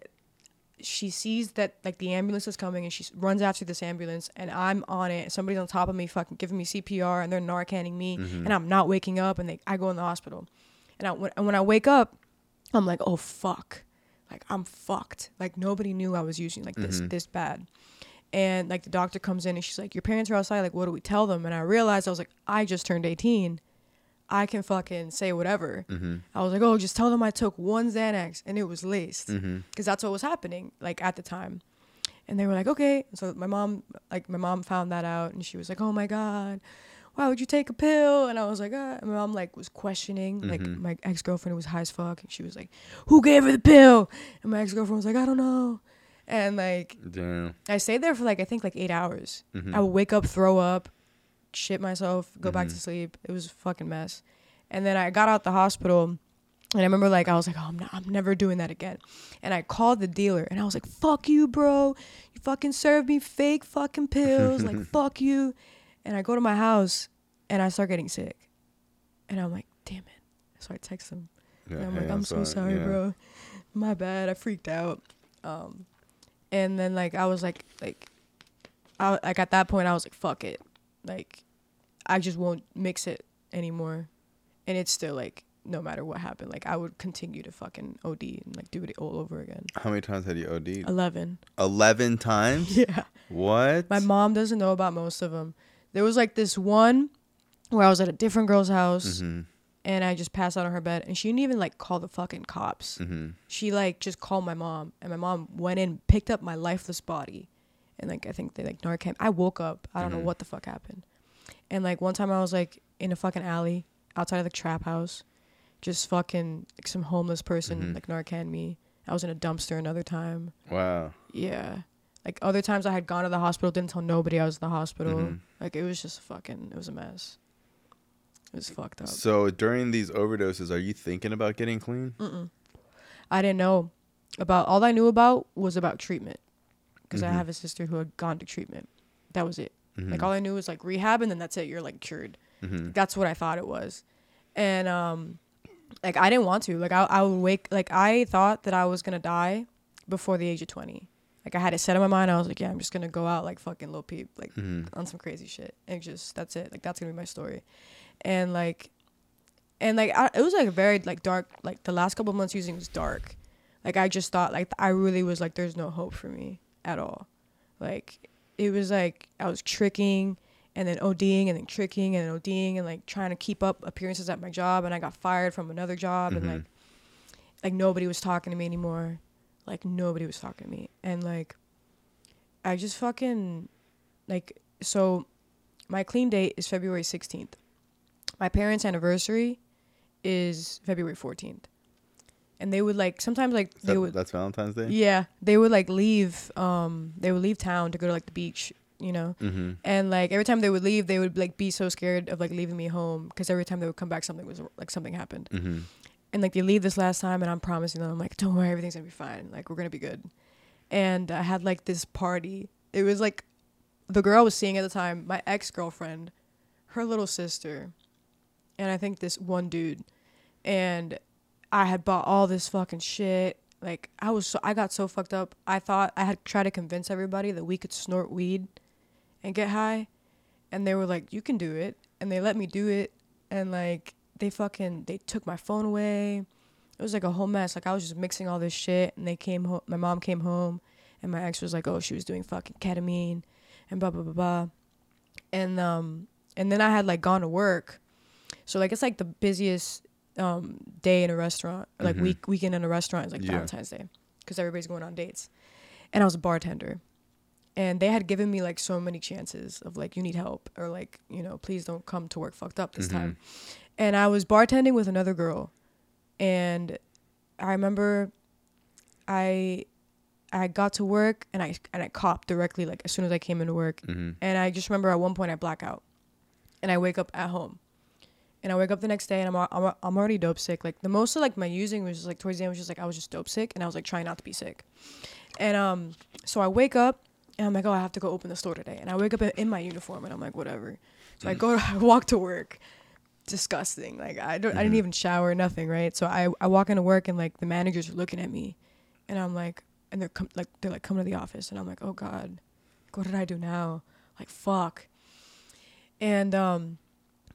she sees that like the ambulance is coming and she runs after this ambulance and I'm on it. Somebody's on top of me, fucking giving me CPR and they're Narcaning me Mm-hmm. and I'm not waking up and they I go in the hospital. And I, when, and when I wake up, I'm like, oh fuck, like I'm fucked. Like nobody knew I was using like this Mhm. this bad. And like the doctor comes in and she's like, your parents are outside. Like, what do we tell them? And I realized I was like, I just turned 18. I can fucking say whatever. Mm-hmm. I was like, oh, just tell them I took one Xanax and it was laced Mm-hmm. because that's what was happening like at the time and they were like okay so my mom like my mom found that out and she was like oh my god why would you take a pill and i was like ah. and my mom like was questioning like Mhm. my ex-girlfriend was high as fuck and she was like who gave her the pill and my ex-girlfriend was like i don't know and like Damn. i stayed there for like i think like eight hours Mhm. i would wake up throw up shit myself go back to Mhm. sleep it was a fucking mess and then i got out the hospital and I remember like I was like, oh, I'm not, I'm never doing that again. And I called the dealer and I was like, fuck you, bro. You fucking served me fake fucking pills. like [laughs] fuck you. And I go to my house and I start getting sick. And I'm like, damn it. So I text him. Yeah, And I'm hey, like, I'm, so sorry, yeah. bro. My bad. I freaked out. Um, and then like I was like, like, I like at that point I was like, fuck it. Like, I just won't mix it anymore. And it's still like, no matter what happened, like I would continue to fucking OD and like do it all over again. How many times had you OD'd? Eleven. Eleven times. [laughs] Yeah. What? My mom doesn't know about most of them. There was like this one where I was at a different girl's house Mm-hmm. and I just passed out on her bed and she didn't even like call the fucking cops. Mm-hmm. she like just called my mom and my mom went in picked up my lifeless body and like i think they like narcan i woke up i don't Mhm. know what the fuck happened and like one time i was like in a fucking alley outside of the trap house just fucking like some homeless person Mhm. like narcan me i was in a dumpster another time Wow. yeah like other times i had gone to the hospital didn't tell nobody i was in the hospital Mhm. like it was just fucking it was a mess it was fucked up So during these overdoses, are you thinking about getting clean? Mm-mm. I didn't know about all I knew about was about treatment because Mhm. I have a sister who had gone to treatment. That was it. Mm-hmm. Like all I knew was like rehab, and then that's it. You're like cured. mm-hmm. That's what I thought it was, and um, like I didn't want to. Like I, I would wake. Like I thought that I was gonna die before the age of twenty. Like I had it set in my mind. I was like, yeah, I'm just gonna go out like fucking Lil Peep, like Mm-hmm. on some crazy shit and just that's it like that's gonna be my story and like and like I, it was like very like dark like the last couple of months using was dark like i just thought like i really was like there's no hope for me at all like it was like i was tricking and then ODing and then tricking and then ODing and like trying to keep up appearances at my job and I got fired from another job and Mhm. like like nobody was talking to me anymore. Like nobody was talking to me. And like I just fucking like so my clean date is February 16th. My parents' anniversary is February 14th. And they would like sometimes like Is they that- would that's Valentine's Day. yeah, they would like leave um they would leave town to go to like the beach, you know. Mm-hmm. And like every time they would leave, they would like be so scared of like leaving me home because every time they would come back, something was like something happened. Mm-hmm. And like they leave this last time, and I'm promising them, I'm like, don't worry, everything's gonna be fine. Like we're gonna be good. And I had like this party. It was like the girl I was seeing at the time, my ex girlfriend, her little sister, and I think this one dude. And I had bought all this fucking shit. Like I was so I got so fucked up. I thought I had tried to convince everybody that we could snort weed and get high. And they were like, You can do it and they let me do it and like they fucking they took my phone away. It was like a whole mess. Like I was just mixing all this shit and they came home my mom came home and my ex was like, Oh, she was doing fucking ketamine and blah blah blah blah. And um and then I had like gone to work. So like it's like the busiest um day in a restaurant or like Mhm. week weekend in a restaurant is like Yeah. Valentine's Day because everybody's going on dates. And I was a bartender. And they had given me like so many chances of like you need help or like, you know, please don't come to work fucked up this Mhm. time. And I was bartending with another girl. And I remember I I got to work and I and I copped directly like as soon as I came into work. Mm-hmm. And I just remember at one point I black out, and I wake up at home, and I wake up the next day and I'm I'm, I'm already dope sick. Like the most of like my using was just like towards the end was just like I was just dope sick and I was like trying not to be sick, and um so I wake up and I'm like oh I have to go open the store today. And I wake up in- in my uniform and I'm like whatever, so I go [laughs] I walk to work, disgusting. Like I don't I didn't Mhm. even shower nothing right? So I I walk into work and like the managers are looking at me, and I'm like and they're com- like they're like coming to the office and I'm like oh god, what did I do now? Like fuck. And um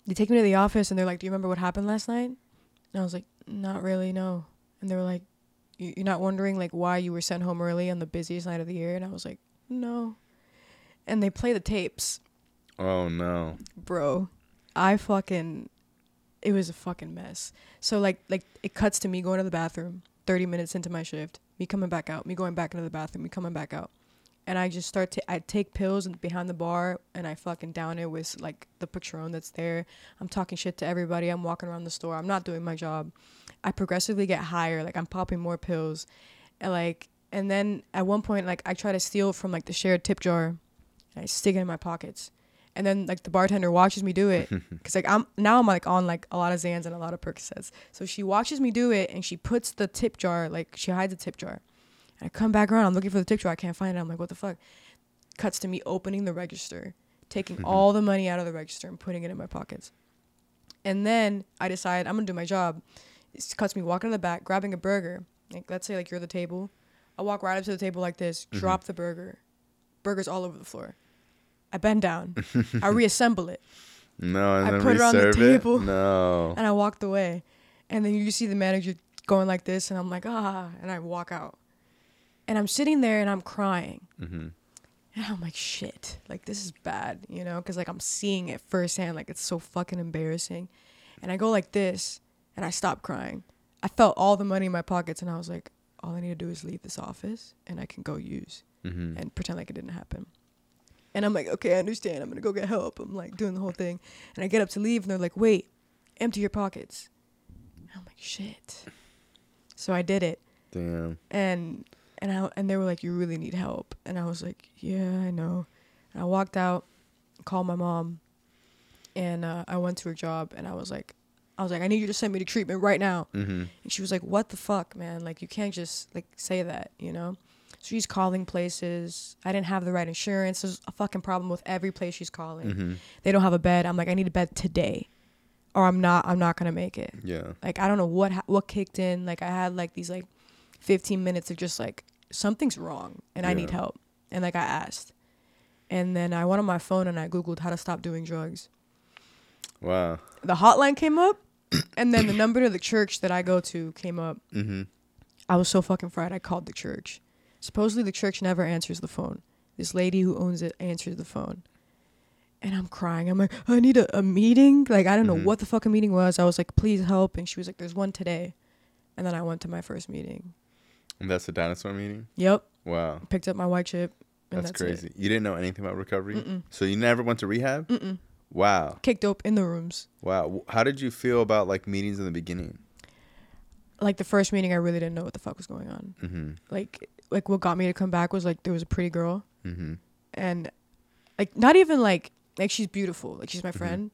they take me to the office and they're like do you remember what happened last night? And i was like not really no. And they were like "You- you're not wondering like why you were sent home early on the busiest night of the year? And i was like no. And they play the tapes. Oh no. bro i fucking it was a fucking mess. So like like it cuts to me going to the bathroom 30 minutes into my shift me coming back out me going back into the bathroom me coming back out and i just start to i take pills behind the bar and i fucking down it with like the patron that's there. I'm talking shit to everybody. I'm walking around the store. I'm not doing my job. I progressively get higher. Like i'm popping more pills. And like and then at one point like i try to steal from like the shared tip jar. And i stick it in my pockets. And then like the bartender watches me do it [laughs] because like i'm now i'm like on like a lot of Xans and a lot of percocets. So she watches me do it and she puts the tip jar like she hides the tip jar and i come back around i'm looking for the jar i can't find it. I'm like what the fuck? Cuts to me opening the register taking all the money out of the register and putting it in my pockets. And then i decide i'm gonna do my job. It cuts me walking to the back grabbing a burger. Like let's say like you're at the table. I walk right up to the table like this drop the burger. Burgers all over the floor. I bend down. [laughs] I reassemble it. No, and I put it on the table. No. and I walked away. And then you see the manager going like this, and I'm like, ah, and I walk out. And I'm sitting there and I'm crying. Mm-hmm. And I'm like, shit, like this is bad, you know, because like I'm seeing it firsthand, like it's so fucking embarrassing. And I go like this, and I stop crying. I felt all the money in my pockets, and I was like, all I need to do is leave this office, and I can go use Mm-hmm. and pretend like it didn't happen. And I'm like, okay, I understand. I'm gonna go get help. I'm like doing the whole thing, and I get up to leave, and they're like, wait, empty your pockets. And I'm like, shit. So I did it, Damn. and and I and they were like, you really need help, and I was like, yeah, I know. And I walked out, called my mom, and uh, I went to her job, and I was like, I was like, I need you to send me to treatment right now. Mm-hmm. And she was like, "What the fuck, man? Like you can't just like say that, you know?" So she's calling places. I didn't have the right insurance. There's a fucking problem with every place she's calling. Mm-hmm. They don't have a bed. I'm like, I need a bed today, or I'm not. I'm not gonna make it. Yeah. Like I don't know what ha- what kicked in. Like I had like these like 15 minutes of just like something's wrong and I need help. And like I asked, and then I went on my phone and I googled how to stop doing drugs. Wow. The hotline came up, [coughs] and then the number to the church that I go to came up. Mm-hmm. I was so fucking fried. I called the church. Supposedly the church never answers the phone. This lady who owns it answers the phone. And I'm crying. I'm like, I need a, a meeting. Like, I don't know Mhm. what the fucking meeting was. I was like, please help. And she was like, there's one today. And then I went to my first meeting. And that's the dinosaur meeting. Yep. Wow. Picked up my white chip. And That's, that's, crazy. It. You didn't know anything about recovery, Mm-mm. so you never went to rehab. Mm-mm. Wow. Kicked dope in the rooms. Wow. How did you feel about like meetings in the beginning? Like the first meeting, I really didn't know what the fuck was going on. Mm-hmm. Like, like what got me to come back was like there was a pretty girl Mm-hmm. and like not even like like she's beautiful like she's my Mhm. friend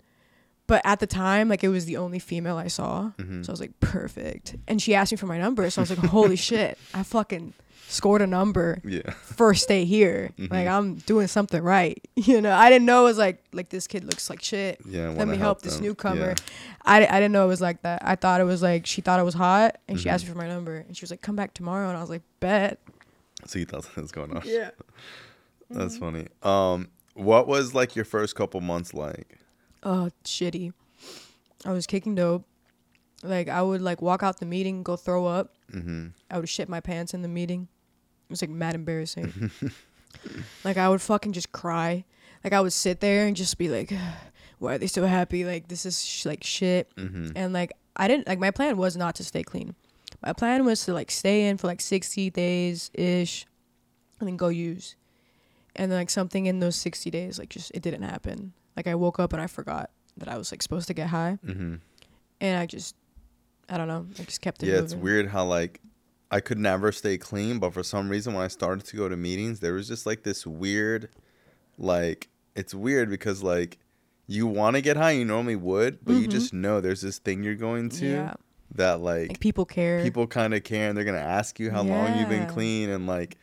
but at the time like it was the only female i saw Mm-hmm. so i was like perfect and she asked me for my number so i was like holy [laughs] shit i fucking scored a number yeah. first day here like Mhm. i'm doing something right [laughs] you know i didn't know it was like like this kid looks like shit Yeah. let me help this newcomer Yeah. I, I didn't know it was like that i thought it was like she thought it was hot and she Mhm. asked me for my number and she was like come back tomorrow and i was like bet So you thought something was going on. yeah [laughs] That's Mm-hmm. funny. Um, what was like your first couple months like? Uh shitty. I was kicking dope. Like I would like walk out the meeting, go throw up. Mm-hmm. I would shit my pants in the meeting. It was like mad embarrassing. [laughs] like I would fucking just cry. Like I would sit there and just be like, [sighs] why are they so happy? Like this is sh- like shit. Mm-hmm. And like I didn't like my plan was not to stay clean. My plan was to like stay in for like 60 days ish and then go use. And then like something in those 60 days like just it didn't happen. Like I woke up and I forgot that I was like supposed to get high Mm-hmm. and I just I don't know, I just kept it Yeah, it's weird how like I could never stay clean, but for some reason when I started to go to meetings, there was just like this weird like it's weird because like you want to get high you normally would, but you just know there's this thing you're going to Mm-hmm. Yeah. that like, Like people care. people kind of care and they're going to ask you how long you've been clean and like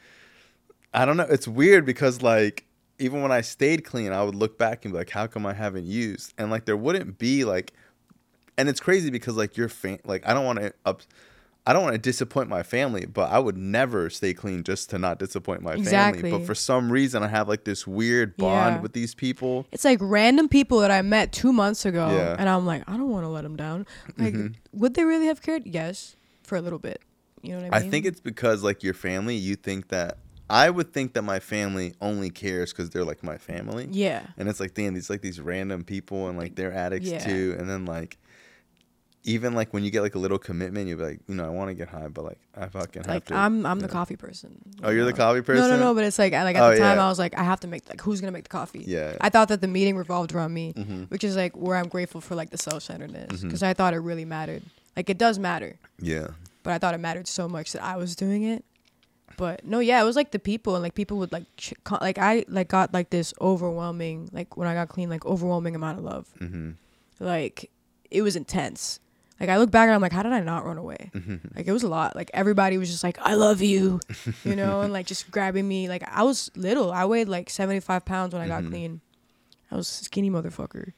I don't know, it's weird because like even when I stayed clean, I would look back and be like how come I haven't used? And like there wouldn't be like and it's crazy because like your fam- like I don't want to up I don't want to disappoint my family, but I would never stay clean just to not disappoint my family. Exactly. But for some reason, I have like this weird bond Yeah. with these people. It's like random people that I met two months ago, Yeah. Mm-hmm. and I'm like, I don't want to let them down. Like, would they really have cared? Yes, for a little bit. You know what I mean? I think it's because like your family, you think that I would think that my family only cares because they're like my family. yeah, And it's like, damn, these like these random people and like they're addicts Yeah. too. And then like even like when you get like a little commitment, you're like, you know, I want to get high, but like I fucking have like to. I'm I'm the yeah. coffee person. Oh, you're the coffee person. No, no, no. But it's like I- like at Oh, the time yeah. I was like I have to make like who's gonna make the coffee. Yeah. I thought that the meeting revolved around me, Mm-hmm. which is like where I'm grateful for like the self centeredness because I thought it really mattered. Like it does matter, Yeah. but I thought it mattered so much that I was doing it. But no, yeah, it was like the people and like people would like ch- co- like I like got like this overwhelming like when I got clean like overwhelming amount of love. Mm-hmm. Like it was intense. Like I look back and I'm like, how did I not run away? Mm-hmm. Like it was a lot. Like everybody was just like, I love you, [laughs] you know, and like just grabbing me. Like I was little. I weighed like 75 pounds when I got Mhm. clean. I was a skinny motherfucker,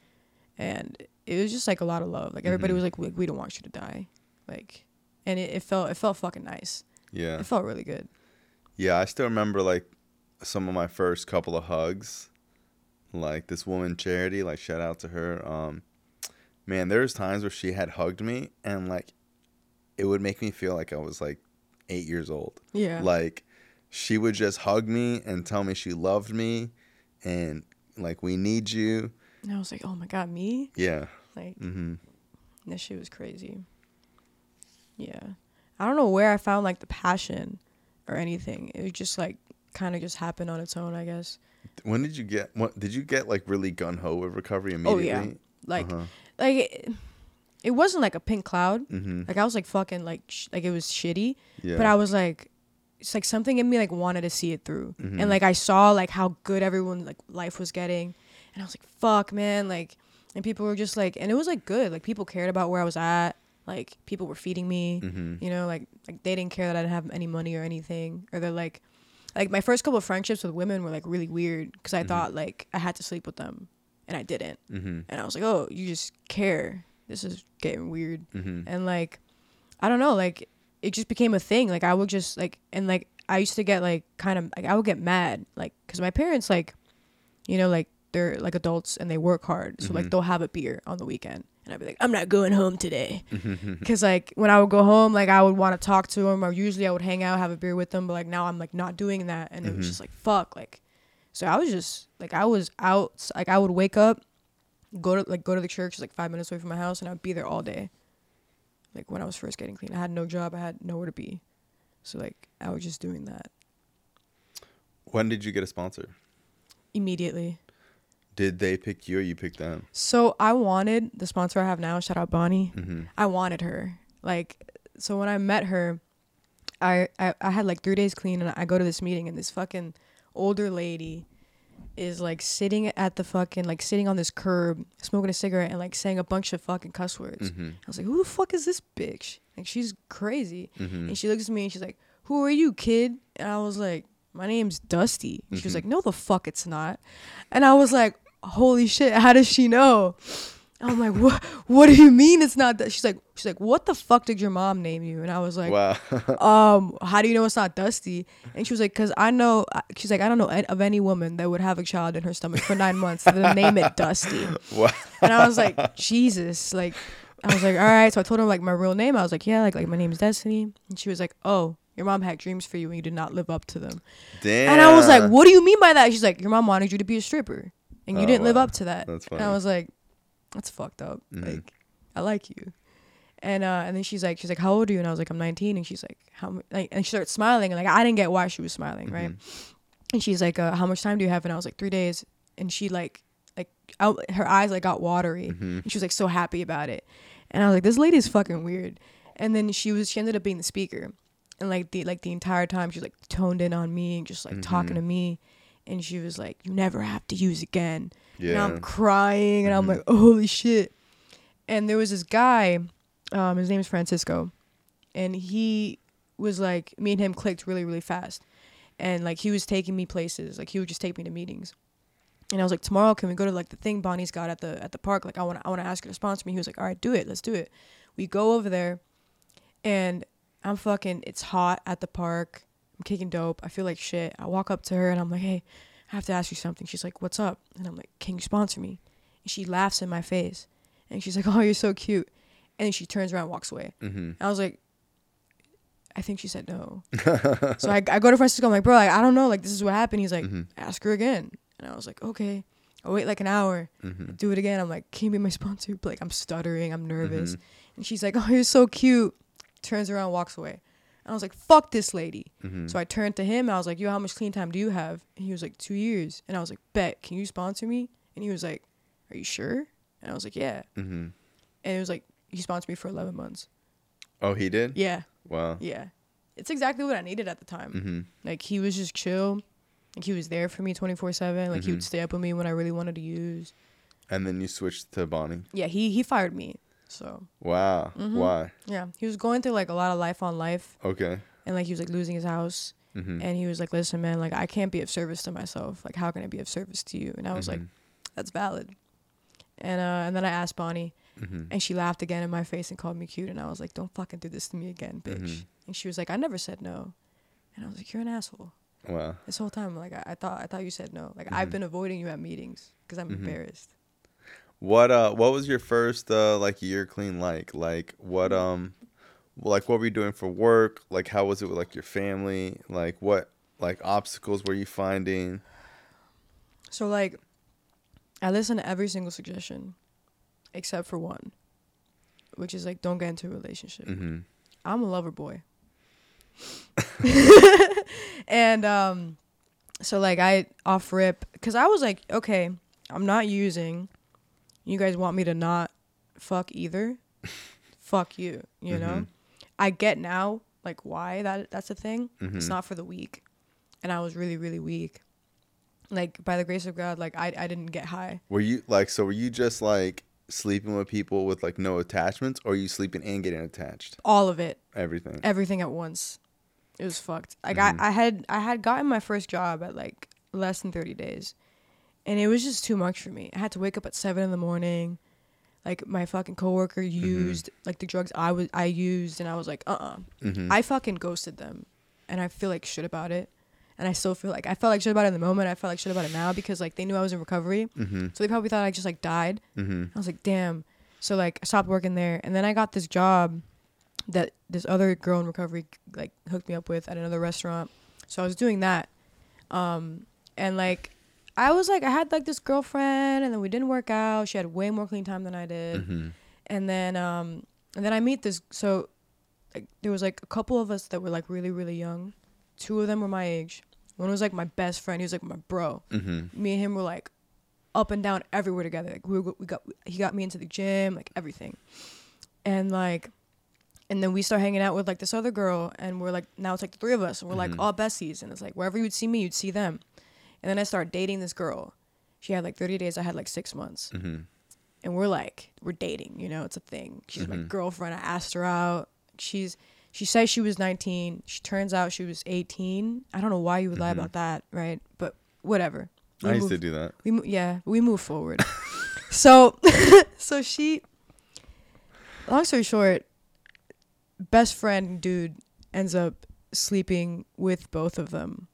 and it was just like a lot of love. Like everybody Mhm. was like, we, we don't want you to die, like, and it, it felt it felt fucking nice. Yeah. It felt really good. Yeah, I still remember like some of my first couple of hugs. Like this woman Charity, like shout out to her. Um man, there was times where she had hugged me and like it would make me feel like I was like 8 years old. Yeah. Like she would just hug me and tell me she loved me and like we need you. and I was like, oh my god, me? Yeah. Like mm-hmm. that shit was crazy. Yeah. I don't know where I found like the passion or anything. It just like kind of just happened on its own, I guess. When did you get what did you get like really gun ho with recovery immediately? Oh yeah. Like Uh-huh. like it, it wasn't like a pink cloud. Mhm. Like I was like fucking like sh- like it was shitty, Yeah. but I was like it's like something in me like wanted to see it through. Mhm. And like I saw like how good everyone like life was getting and I was like fuck man like and people were just like and it was like good. Like people cared about where I was at. Like people were feeding me. Mhm. You know, like like they didn't care that I didn't have any money or anything or they're like like my first couple of friendships with women were like really weird because I thought like I had to sleep with them and I didn't. Mhm. And I was like, "Oh, you just care. This is getting weird." Mhm. and like i don't know like it just became a thing like i would just like and like i used to get like kind of like i would get mad like because my parents like you know like they're like adults and they work hard so like Mhm. they'll have a beer on the weekend and i'd be like i'm not going home today. Because like when i would go home like i would want to talk to them or usually i would hang out have a beer with them but like now i'm like not doing that. And it was Mhm. just like fuck like so i was just like i was out like i would wake up go to like go to the church like five minutes away from my house and i'd be there all day. Like when i was first getting clean i had no job i had nowhere to be. So like i was just doing that. When did you get a sponsor? immediately Did they pick you or you picked them? so i wanted the sponsor i have now shout out bonnie Mm-hmm. I wanted her. Like, so when I met her, I, I I had like three days clean, and I go to this meeting, and this fucking older lady is like sitting at the fucking like sitting on this curb, smoking a cigarette, and like saying a bunch of fucking cuss words. Mm-hmm. I was like, who the fuck is this bitch? Like, she's crazy. Mm-hmm. And she looks at me and she's like, who are you, kid? And I was like, my name's Dusty. She was Mhm. like, no, the fuck it's not. And I was like, holy shit, how does she know? I'm like, what? What do you mean it's not that? She's like, she's like, what the fuck did your mom name you? And I was like, wow. [laughs] um, how do you know it's not Dusty? And she was like, cause I know. She's like, I don't know of any woman that would have a child in her stomach for nine months and name it Dusty. [laughs] wow. And I was like, Jesus, like, I was like, all right. So I told her like my real name. I was like, yeah, like like my name's Destiny. And she was like, oh, your mom had dreams for you and you did not live up to them. Damn. And I was like, what do you mean by that? She's like, your mom wanted you to be a stripper and you Oh, didn't live up to that. That's And I was like, that's fucked up. Mhm. Like, I like you. And uh, and then she's like, she's like, how old are you? And I was like, I'm 19. And she's like, how? Like, and she starts smiling. And like, I didn't get why she was smiling, right? Mhm. And she's like, uh, how much time do you have? And I was like, three days. And she like, like, out, her eyes like got watery. Mhm. And she was like so happy about it. And I was like, this lady is fucking weird. And then she was, she ended up being the speaker. And like the like the entire time she's like toned in on me and just like talking to me, and she was like, "You never have to use again." And Yeah. I'm crying, and I'm like, "Holy shit!" And there was this guy, um, his name is Francisco, and he was like, me and him clicked really really fast, and like he was taking me places, like he would just take me to meetings. And I was like, tomorrow, can we go to like the thing Bonnie's got at the at the park? Like, I want to I want to ask her to sponsor me. He was like, all right, do it, let's do it. We go over there, and I'm fucking. It's hot at the park. I'm kicking dope. I feel like shit. I walk up to her and I'm like, hey, I have to ask you something. She's like, what's up? And I'm like, can you sponsor me? And she laughs in my face, and she's like, [laughs] oh, you're so cute. And then she turns around, and walks away. Mm-hmm. I was like, I think she said no. [laughs] so I, I go to Francisco. I'm like, bro, like, I don't know. Like, this is what happened. He's like, Mm-hmm. ask her again. And I was like, okay. I wait like an hour. Mm-hmm. Do it again. I'm like, can you be my [laughs] sponsor? But like, I'm stuttering. I'm nervous. Mm-hmm. And she's like, oh, you're so cute. Turns around, walks away. And I was like, fuck this lady. Mm-hmm. So I turned to him. I was like, yo, how much clean time do you have? And he was like, two years. And I was like, bet. Can you sponsor me? And he was like, are you sure? And I was like, yeah. Mm-hmm. And it was like, he sponsored me for 11 months. Oh, he did. Yeah. Wow. Yeah. It's exactly what I needed at the time. Mm-hmm. Like he was just chill. Like he was there for me 24/7. Like he would stay up with me when I really wanted to use. And then you switched to Bonnie. Yeah, he he fired me. So, Wow. Mhm. Why? yeah, he was going through like a lot of life on life Okay. and like he was like losing his house Mm-hmm. and he was like, "Listen, man, like I can't be of service to myself. Like how can I be of service to you?" And I was like, "That's valid." And uh and then I asked Bonnie mm-hmm. and she laughed again in my face and called me cute and I was like, "Don't fucking do this to me again, bitch." Mhm. And she was like, "I never said no." And I was like, "You're an asshole." Wow. This whole time, like I, I thought, I thought you said no. Like I've Mhm. been avoiding you at meetings because I'm embarrassed. What uh what was your first uh like year clean like? Like what um like what were you doing for work? Like how was it with like your family? Like what like obstacles were you finding? So like, I listen to every single suggestion, except for one, which is like don't get into a relationship. Mm-hmm. I'm a lover boy. [laughs] [laughs] and um, so like I off rip because I was like, okay, I'm not using. You guys want me to not fuck either? [laughs] fuck you. You know. Mhm. I get now like why that that's a thing. It's Mhm. not for the weak, and I was really really weak. Like by the grace of God, like I I didn't get high. Were you like so were you just like sleeping with people with like no attachments or are you sleeping and getting attached? All of it. Everything. everything at once. It was fucked. Like Mhm. I, I had I had gotten my first job at like less than thirty days, and it was just too much for me. I had to wake up at seven in the morning. Like my fucking coworker used like the drugs I was I used, and I was like, uh, uh Mhm. I fucking ghosted them, and I feel like shit about it. And I still feel like I felt like shit about it in the moment. I felt like shit about it now because like they knew I was in recovery, Mhm. so they probably thought I just like died. Mhm. I was like, damn. So like I stopped working there and then I got this job that this other girl in recovery like hooked me up with at another restaurant. So I was doing that. Um and like I was like I had like this girlfriend and then we didn't work out. She had way more clean time than I did. Mhm. And then um and then I meet this so like there was like a couple of us that were like really really young. Two of them were my age. One was like my best friend. He was like my bro Mhm. me and him were like up and down everywhere together. Like we, were, we got he got me into the gym, like everything, and like, and then we start hanging out with like this other girl, and we're like now it's like the three of us, and we're like Mhm. all besties, and it's like wherever you'd see me, you'd see them, and then I start dating this girl. She had like 30 days. I had like six months, Mhm. and we're like we're dating. You know, it's a thing. She's my Mhm. girlfriend. I asked her out. She's she says she was 19. She turns out she was 18. I don't know why you would lie Mhm. about that, right? But whatever. We I used to do that. we yeah we move forward [laughs] so [laughs] so she long story short best friend dude ends up sleeping with both of them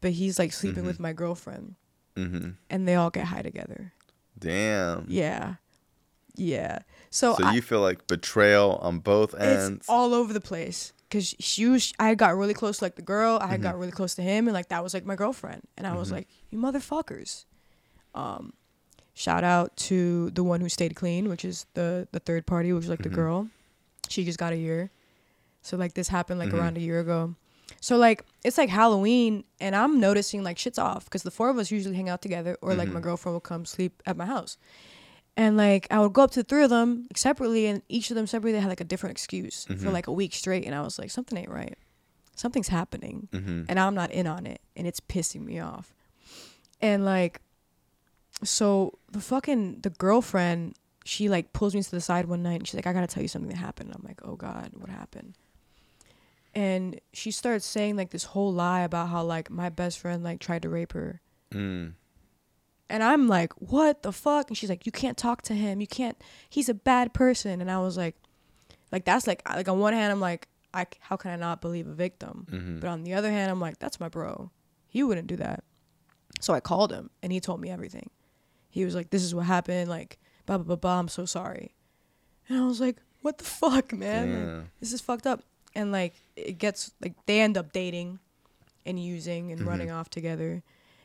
but he's like sleeping Mhm. with my girlfriend Mhm. and they all get high together Damn. yeah yeah so, So I, you feel like betrayal on both ends. it's all over the place because she was i got really close to like the girl i Mhm. got really close to him and like that was like my girlfriend and i was Mhm. like you motherfuckers um shout out to the one who stayed clean which is the the third party which is like Mhm. the girl she just got a year so like this happened like Mhm. around a year ago so like it's like halloween and i'm noticing like shit's off because the four of us usually hang out together or like my Mhm. girlfriend will come sleep at my house and like I would go up to the three of them separately, and each of them separately they had like a different excuse for Mhm. like a week straight, and I was like, something ain't right. something's happening Mm-hmm. and I'm not in on it and it's pissing me off. And like so the fucking the girlfriend, she like pulls me to the side one night and she's like, I gotta tell you something that happened. And I'm like, Oh God, what happened? And she starts saying like this whole lie about how like my best friend like tried to rape her. Mm. And I'm like, what the fuck? And she's like, you can't talk to him. You can't. He's a bad person. And I was like, like that's like like on one hand I'm like, I how can I not believe a victim? Mm-hmm. But on the other hand I'm like, that's my bro. He wouldn't do that. So I called him and he told me everything. He was like, this is what happened. Like, blah blah blah blah. I'm so sorry. And I was like, what the fuck, man? Like, this is fucked up. And like it gets like they end up dating and using and Mhm. running off together.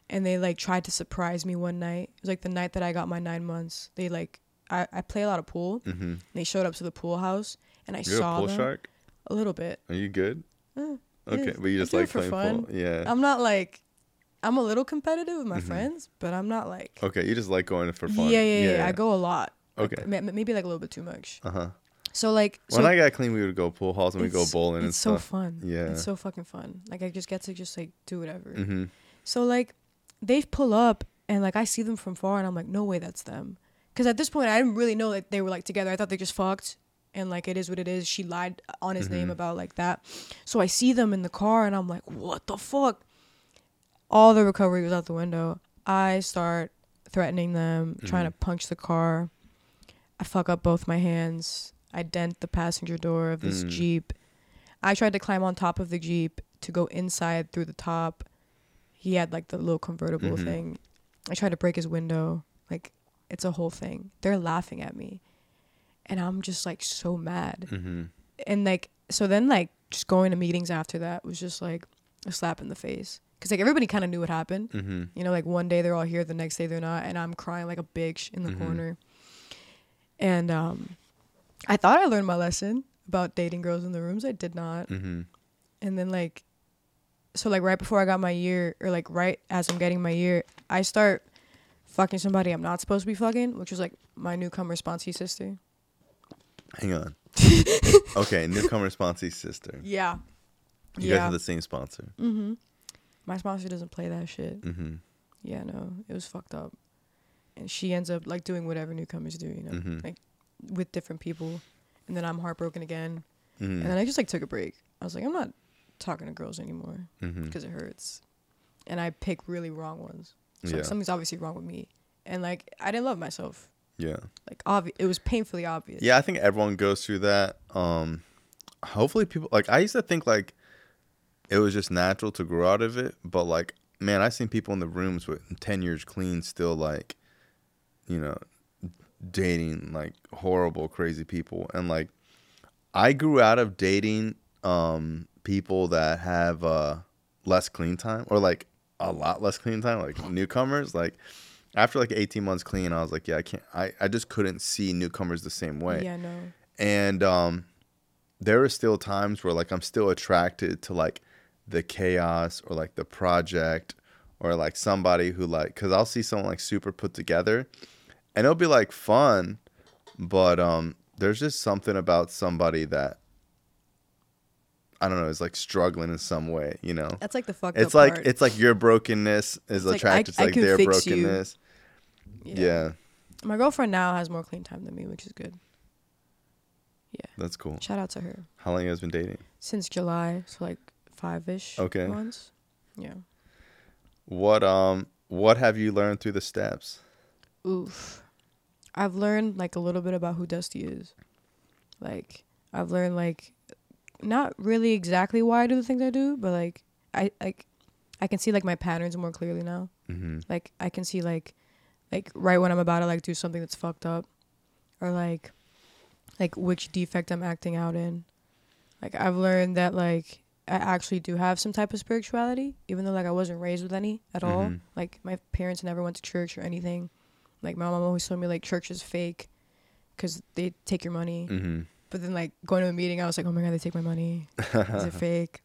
And they like tried to surprise me one night. It was like the night that I got my nine months. They like I, I play a lot of pool. Mm-hmm. And they showed up to the pool house and I You're a saw pool them shark. a little bit. Are you good? Eh, Okay, yeah, but you just like playing fun. pool. Yeah. I'm not like I'm a little competitive with my Mhm. friends, but I'm not like okay, you just like going for fun. yeah, yeah, yeah, I go a lot. Okay. ma- maybe like a little bit too much. Uh huh. So like so When I got clean, we would go pool halls and we go it's- bowling and It's so stuff. fun. Yeah. It's so fucking fun. Like I just get to just like do whatever. Mm-hmm. So like they pull up and like I see them from far and I'm like, no way, that's them. Because at this point I didn't really know that they were like together. I thought they just fucked. And like it is what it is. She lied on his name Mhm. about like that. So I see them in the car and I'm like, what the fuck? All the recovery was out the window. I start threatening them, trying to punch the car. I fuck up both my hands. I dent the passenger door of this Mm. Jeep. I tried to climb on top of the Jeep to go inside through the top. He had like the little convertible Mhm. thing. I tried to break his window. Like it's a whole thing. They're laughing at me. And I'm just like so mad. Mm-hmm. And like so then like just going to meetings after that was just like a slap in the face. Cuz like everybody kind of knew what happened. Mm-hmm. You know, like one day they're all here, the next day they're not, and I'm crying like a bitch in the Mhm. corner. And um, I thought I learned my lesson about dating girls in the rooms. I did not. Mm-hmm. And then like, so like right before I got my year, or like right as I'm getting my year, I start fucking somebody I'm not supposed to be fucking, which was like my newcomer sponsee sister. Hang on. [laughs] okay, newcomer sponsor's sister. Yeah. You guys are the same sponsor. mm-hmm. My sponsor doesn't play that shit. Mm-hmm. Yeah, no, it was fucked up. And she ends up like doing whatever newcomers do, you know, Mhm. like with different people. And then I'm heartbroken again. Mm-hmm. And then I just like took a break. I was like, I'm not talking to girls anymore mm-hmm. because it hurts. And I pick really wrong ones. So Yeah. something's obviously wrong with me. And like I didn't love myself. Yeah. Like obvi- it was painfully obvious. Yeah, I think everyone goes through that. Um hopefully people like I used to think like it was just natural to grow out of it, but like man, I've seen people in the rooms with 10 years clean still like you know dating like horrible crazy people. And like I grew out of dating um people that have uh less clean time or like a lot less clean time like [laughs] newcomers. Like after like 18 months clean I was like yeah I can't I I just couldn't see newcomers the same way. Yeah, no. and um there are still times where like i'm still attracted to like the chaos or like the project or like somebody who like because i'll see someone like super put together and it'll be like fun but um there's just something about somebody that i don't know is like struggling in some way you know That's like the fucked it's like part. it's like your brokenness is It's like, I- attracted to like their brokenness yeah. My girlfriend now has more clean time than me, which is good. Yeah. That's cool Shout out to her. how long you guys been dating Since July, so like five ish Okay. months. Yeah. what um what have you learned through the steps Oof. I've learned like a little bit about who Dusty is. Like I've learned like not really exactly why I do the things I do, but like I like I can see like my patterns more clearly now. mm-hmm. Like I can see like like right when I'm about to like do something that's fucked up or like like which defect I'm acting out in. Like I've learned that like I actually do have some type of spirituality, even though like I wasn't raised with any at all. Mhm. Like my parents never went to church or anything. Like my mom always told me like church is fake because they take your money. Mm-hmm. But then like going to a meeting, I was like, oh my god, they take my money. Is it [laughs] fake?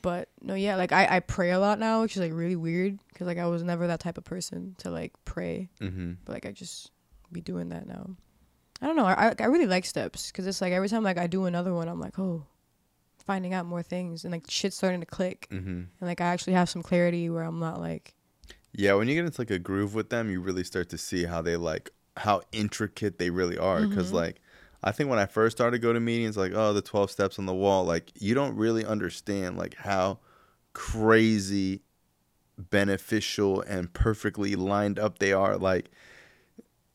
But no, yeah, like I, I pray a lot now, which is like really weird because like I was never that type of person to like pray, Mm-hmm. but like I just be doing that now. I don't know. I I, I really like steps because it's like every time like I do another one, I'm like, oh, finding out more things and like shit's starting to click Mm-hmm. and like I actually have some clarity where I'm not like Yeah, when you get into like a groove with them, you really start to see how they like how intricate they really are. Because Mm-hmm. like, I think when I first started to go to meetings, like oh the twelve steps on the wall, like you don't really understand like how crazy beneficial and perfectly lined up they are. Like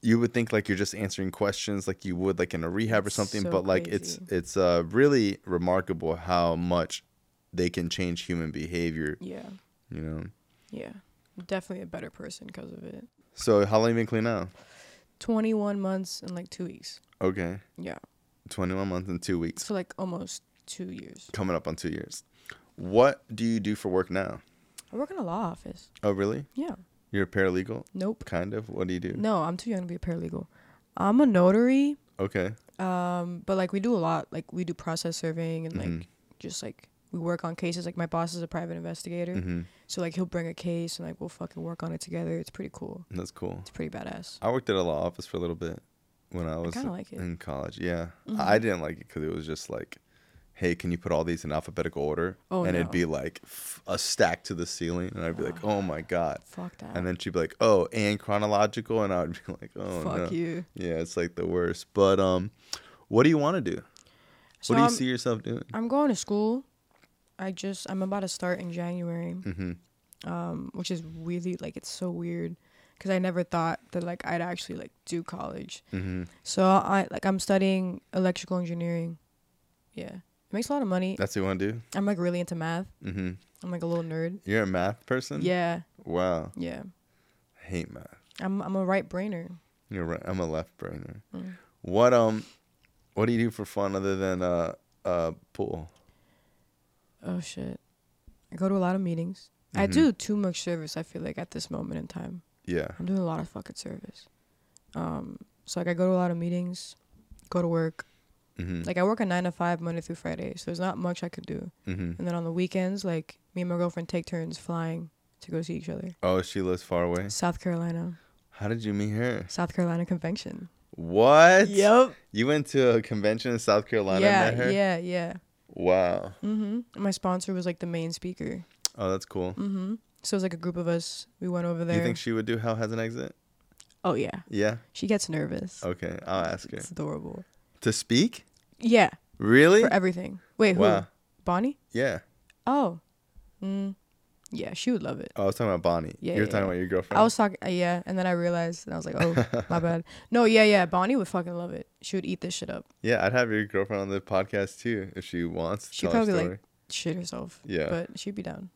you would think like you're just answering questions like you would like in a rehab or something, so but like it's it's uh really remarkable how much they can change human behavior. yeah You know. yeah definitely a better person because of it. So how long have you been clean now? 21 months and like two weeks. Okay. Yeah, 21 months and two weeks. so like almost two years. Coming up on two years. What do you do for work now? I work in a law office. Oh, really? Yeah. You're a paralegal? Nope. Kind of. What do you do? No, I'm too young to be a paralegal. I'm a notary. Okay. Um, but like we do a lot. Like we do process serving and like Mhm. just like we work on cases. Like my boss is a private investigator, hmm so like he'll bring a case and like we'll fucking work on it together. It's pretty cool. That's cool. It's pretty badass. I worked at a law office for a little bit when I was kinda like in college. Yeah. Mhm. I didn't like it because it was just like, hey, can you put all these in alphabetical order? Oh, and it'd be like f- a stack to the ceiling. And I'd be like, oh my God. Fuck that. And then she'd be like, oh, and chronological. And I would be [laughs] like, oh fuck no. you. Yeah, it's like the worst. But um, what do you want to do? So what do you I'm, see yourself doing? I'm going to school. I just I'm about to start in January. Mm-hmm. um, which is really like it's so weird because I never thought that like I'd actually like do college. Mm-hmm. So I like I'm studying electrical engineering. Yeah, it makes a lot of money. That's what you want to do? I'm like really into math. Mm-hmm. I'm like a little nerd. You're a math person? Yeah, Wow. yeah. I hate math. I'm I'm a right brainer. You're right. I'm a left brainer. Mm. What um, what do you do for fun other than uh uh pool? Oh shit. I go to a lot of meetings. I Mhm. do too much service. I feel like at this moment in time, Yeah. I'm doing a lot of fucking service. Um, so like I go to a lot of meetings, go to work. Mm-hmm. Like I work a nine to five Monday through Friday, so there's not much I could do. mm-hmm. And then on the weekends, like me and my girlfriend take turns flying to go see each other. Oh, she lives far away. South Carolina, How did you meet her? South Carolina convention. What? Yep. You went to a convention in South Carolina yeah, and met her? yeah, yeah. Wow. Mhm. My sponsor was like the main speaker. Oh, that's cool. Mhm. So it was like a group of us. We went over there. you think she would do Hell Has an Exit? oh yeah, Yeah. she gets nervous. Okay, I'll ask her. It's adorable. To speak? Yeah, Really? for everything. Wait, who? Wow. Bonnie? Yeah. Oh. Mm. Yeah, she would love it. Oh, I was talking about Bonnie. Yeah, you were yeah, talking yeah. about your girlfriend. I was talking, uh, yeah, and then I realized, and I was like, oh, [laughs] my bad. No, yeah, yeah, Bonnie would fucking love it. She would eat this shit up. Yeah, I'd have your girlfriend on the podcast too if she wants. to She'd tell her probably, like. Shit herself. Yeah. But she'd be down.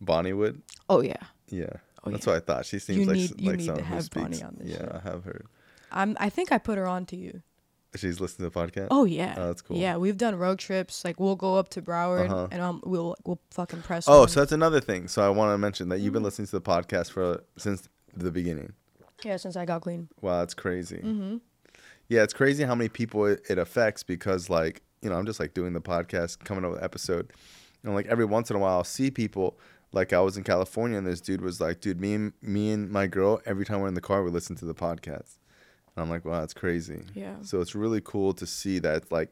Bonnie would. Oh yeah. Yeah. Oh, That's what I thought. She seems You like need- like need to someone who have Bonnie on this Yeah, shit. I have heard. I'm. I think I put her on to you. She's listening to the podcast. Oh yeah. Oh, that's cool. Yeah, we've done road trips. Like we'll go up to Broward Uh-huh. and um we'll we'll fucking press. Oh, on. so that's another thing. So I want to mention that you've been listening to the podcast for since the beginning. yeah, since I got clean. Wow, that's crazy. Mm-hmm. Yeah, it's crazy how many people it, it affects because like, you know, I'm just like doing the podcast, coming up with an episode. And like every once in a while I'll see people like I was in California and this dude was like, dude, me and me and my girl, every time we're in the car, we listen to the podcast. And I'm like, wow, that's crazy. Yeah. So it's really cool to see that it's like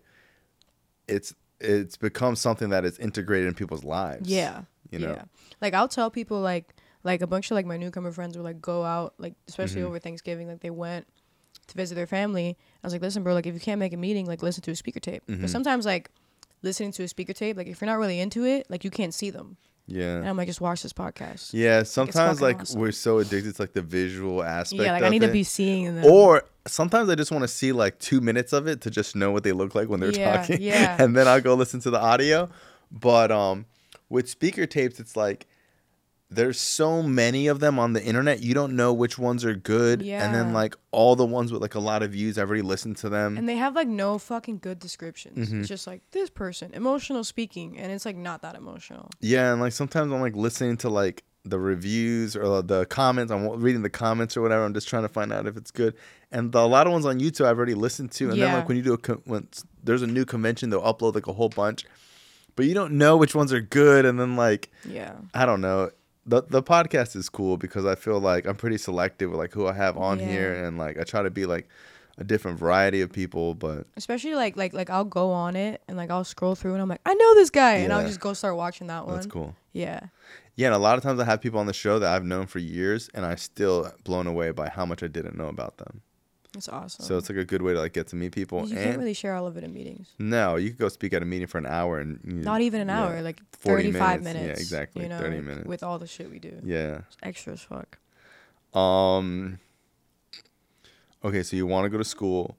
it's it's become something that is integrated in people's lives. Yeah. You know. Yeah. Like I'll tell people like like a bunch of like my newcomer friends will like go out like especially Mhm. over Thanksgiving like they went to visit their family. I was like, listen, bro, like if you can't make a meeting, like listen to a speaker tape. Mhm. But sometimes like listening to a speaker tape, like if you're not really into it, like you can't see them. Yeah. And I'm like, just watch this podcast. Yeah, sometimes like awesome. we're so addicted to like the visual aspect. Yeah, like I need it. to be seeing them. Or sometimes I just want to see like two minutes of it to just know what they look like when they're Yeah, talking. yeah. [laughs] and then I'll go listen to the audio. But um with speaker tapes, it's like there's so many of them on the internet, you don't know which ones are good. And then like all the ones with like a lot of views, I've already listened to them. and they have like no fucking good descriptions. Mhm. It's just like this person, emotional speaking, and it's like not that emotional. Yeah, and like sometimes I'm like listening to like the reviews or the comments. I'm reading the comments or whatever. I'm just trying to find out if it's good. And the, a lot of ones on YouTube I've already listened to. And then like when you do a con- when there's a new convention, they'll upload like a whole bunch, but you don't know which ones are good. And then like Yeah. I don't know. The the podcast is cool because I feel like I'm pretty selective with like who I have on here and like I try to be like a different variety of people, but Especially like like like I'll go on it and like I'll scroll through and I'm like, I know this guy and I'll just go start watching that one. that's cool. Yeah. Yeah, and a lot of times I have people on the show that I've known for years, and I still blown away by how much I didn't know about them. It's awesome. So it's like a good way to like get to meet people. you and can't really share all of it in meetings. no, you could go speak at a meeting for an hour and you, Not even an hour, like 40 35 minutes. minutes. Yeah, exactly, You know, 30 like, minutes. With all the shit we do. Yeah. It's extra as fuck. Um. Okay, so you want to go to school.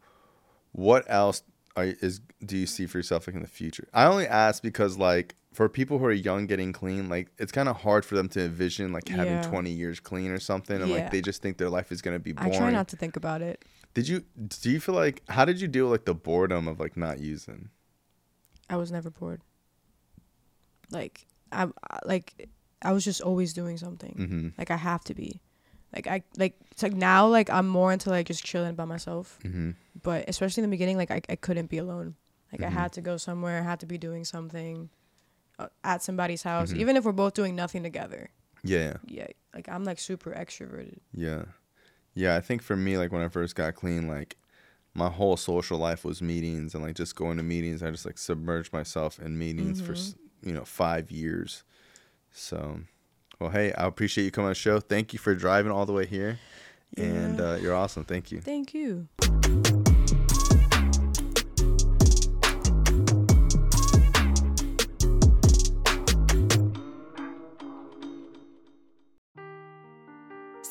What else are, is do you see for yourself like in the future? I only ask because like for people who are young getting clean, like it's kind of hard for them to envision like having Yeah. 20 years clean or something, and Yeah. like they just think their life is gonna be I try not to think about it. Did you do you feel like how did you deal with like the boredom of like not using? I was never bored. Like I like I was just always doing something. Mm-hmm. Like I have to be. Like I like it's like now like I'm more into like just chilling by myself. Mm-hmm. But especially in the beginning, like I, I couldn't be alone. Like Mhm. I had to go somewhere, I had to be doing something uh, at somebody's house, Mhm. even if we're both doing nothing together. Yeah, Yeah, like I'm like super extroverted. yeah, yeah. I think for me, like when I first got clean, like my whole social life was meetings and like just going to meetings. I just like submerged myself in meetings for you know five years. So, well, hey, I appreciate you coming on the show. Thank you for driving all the way here, and uh, you're awesome. Thank you. Thank you.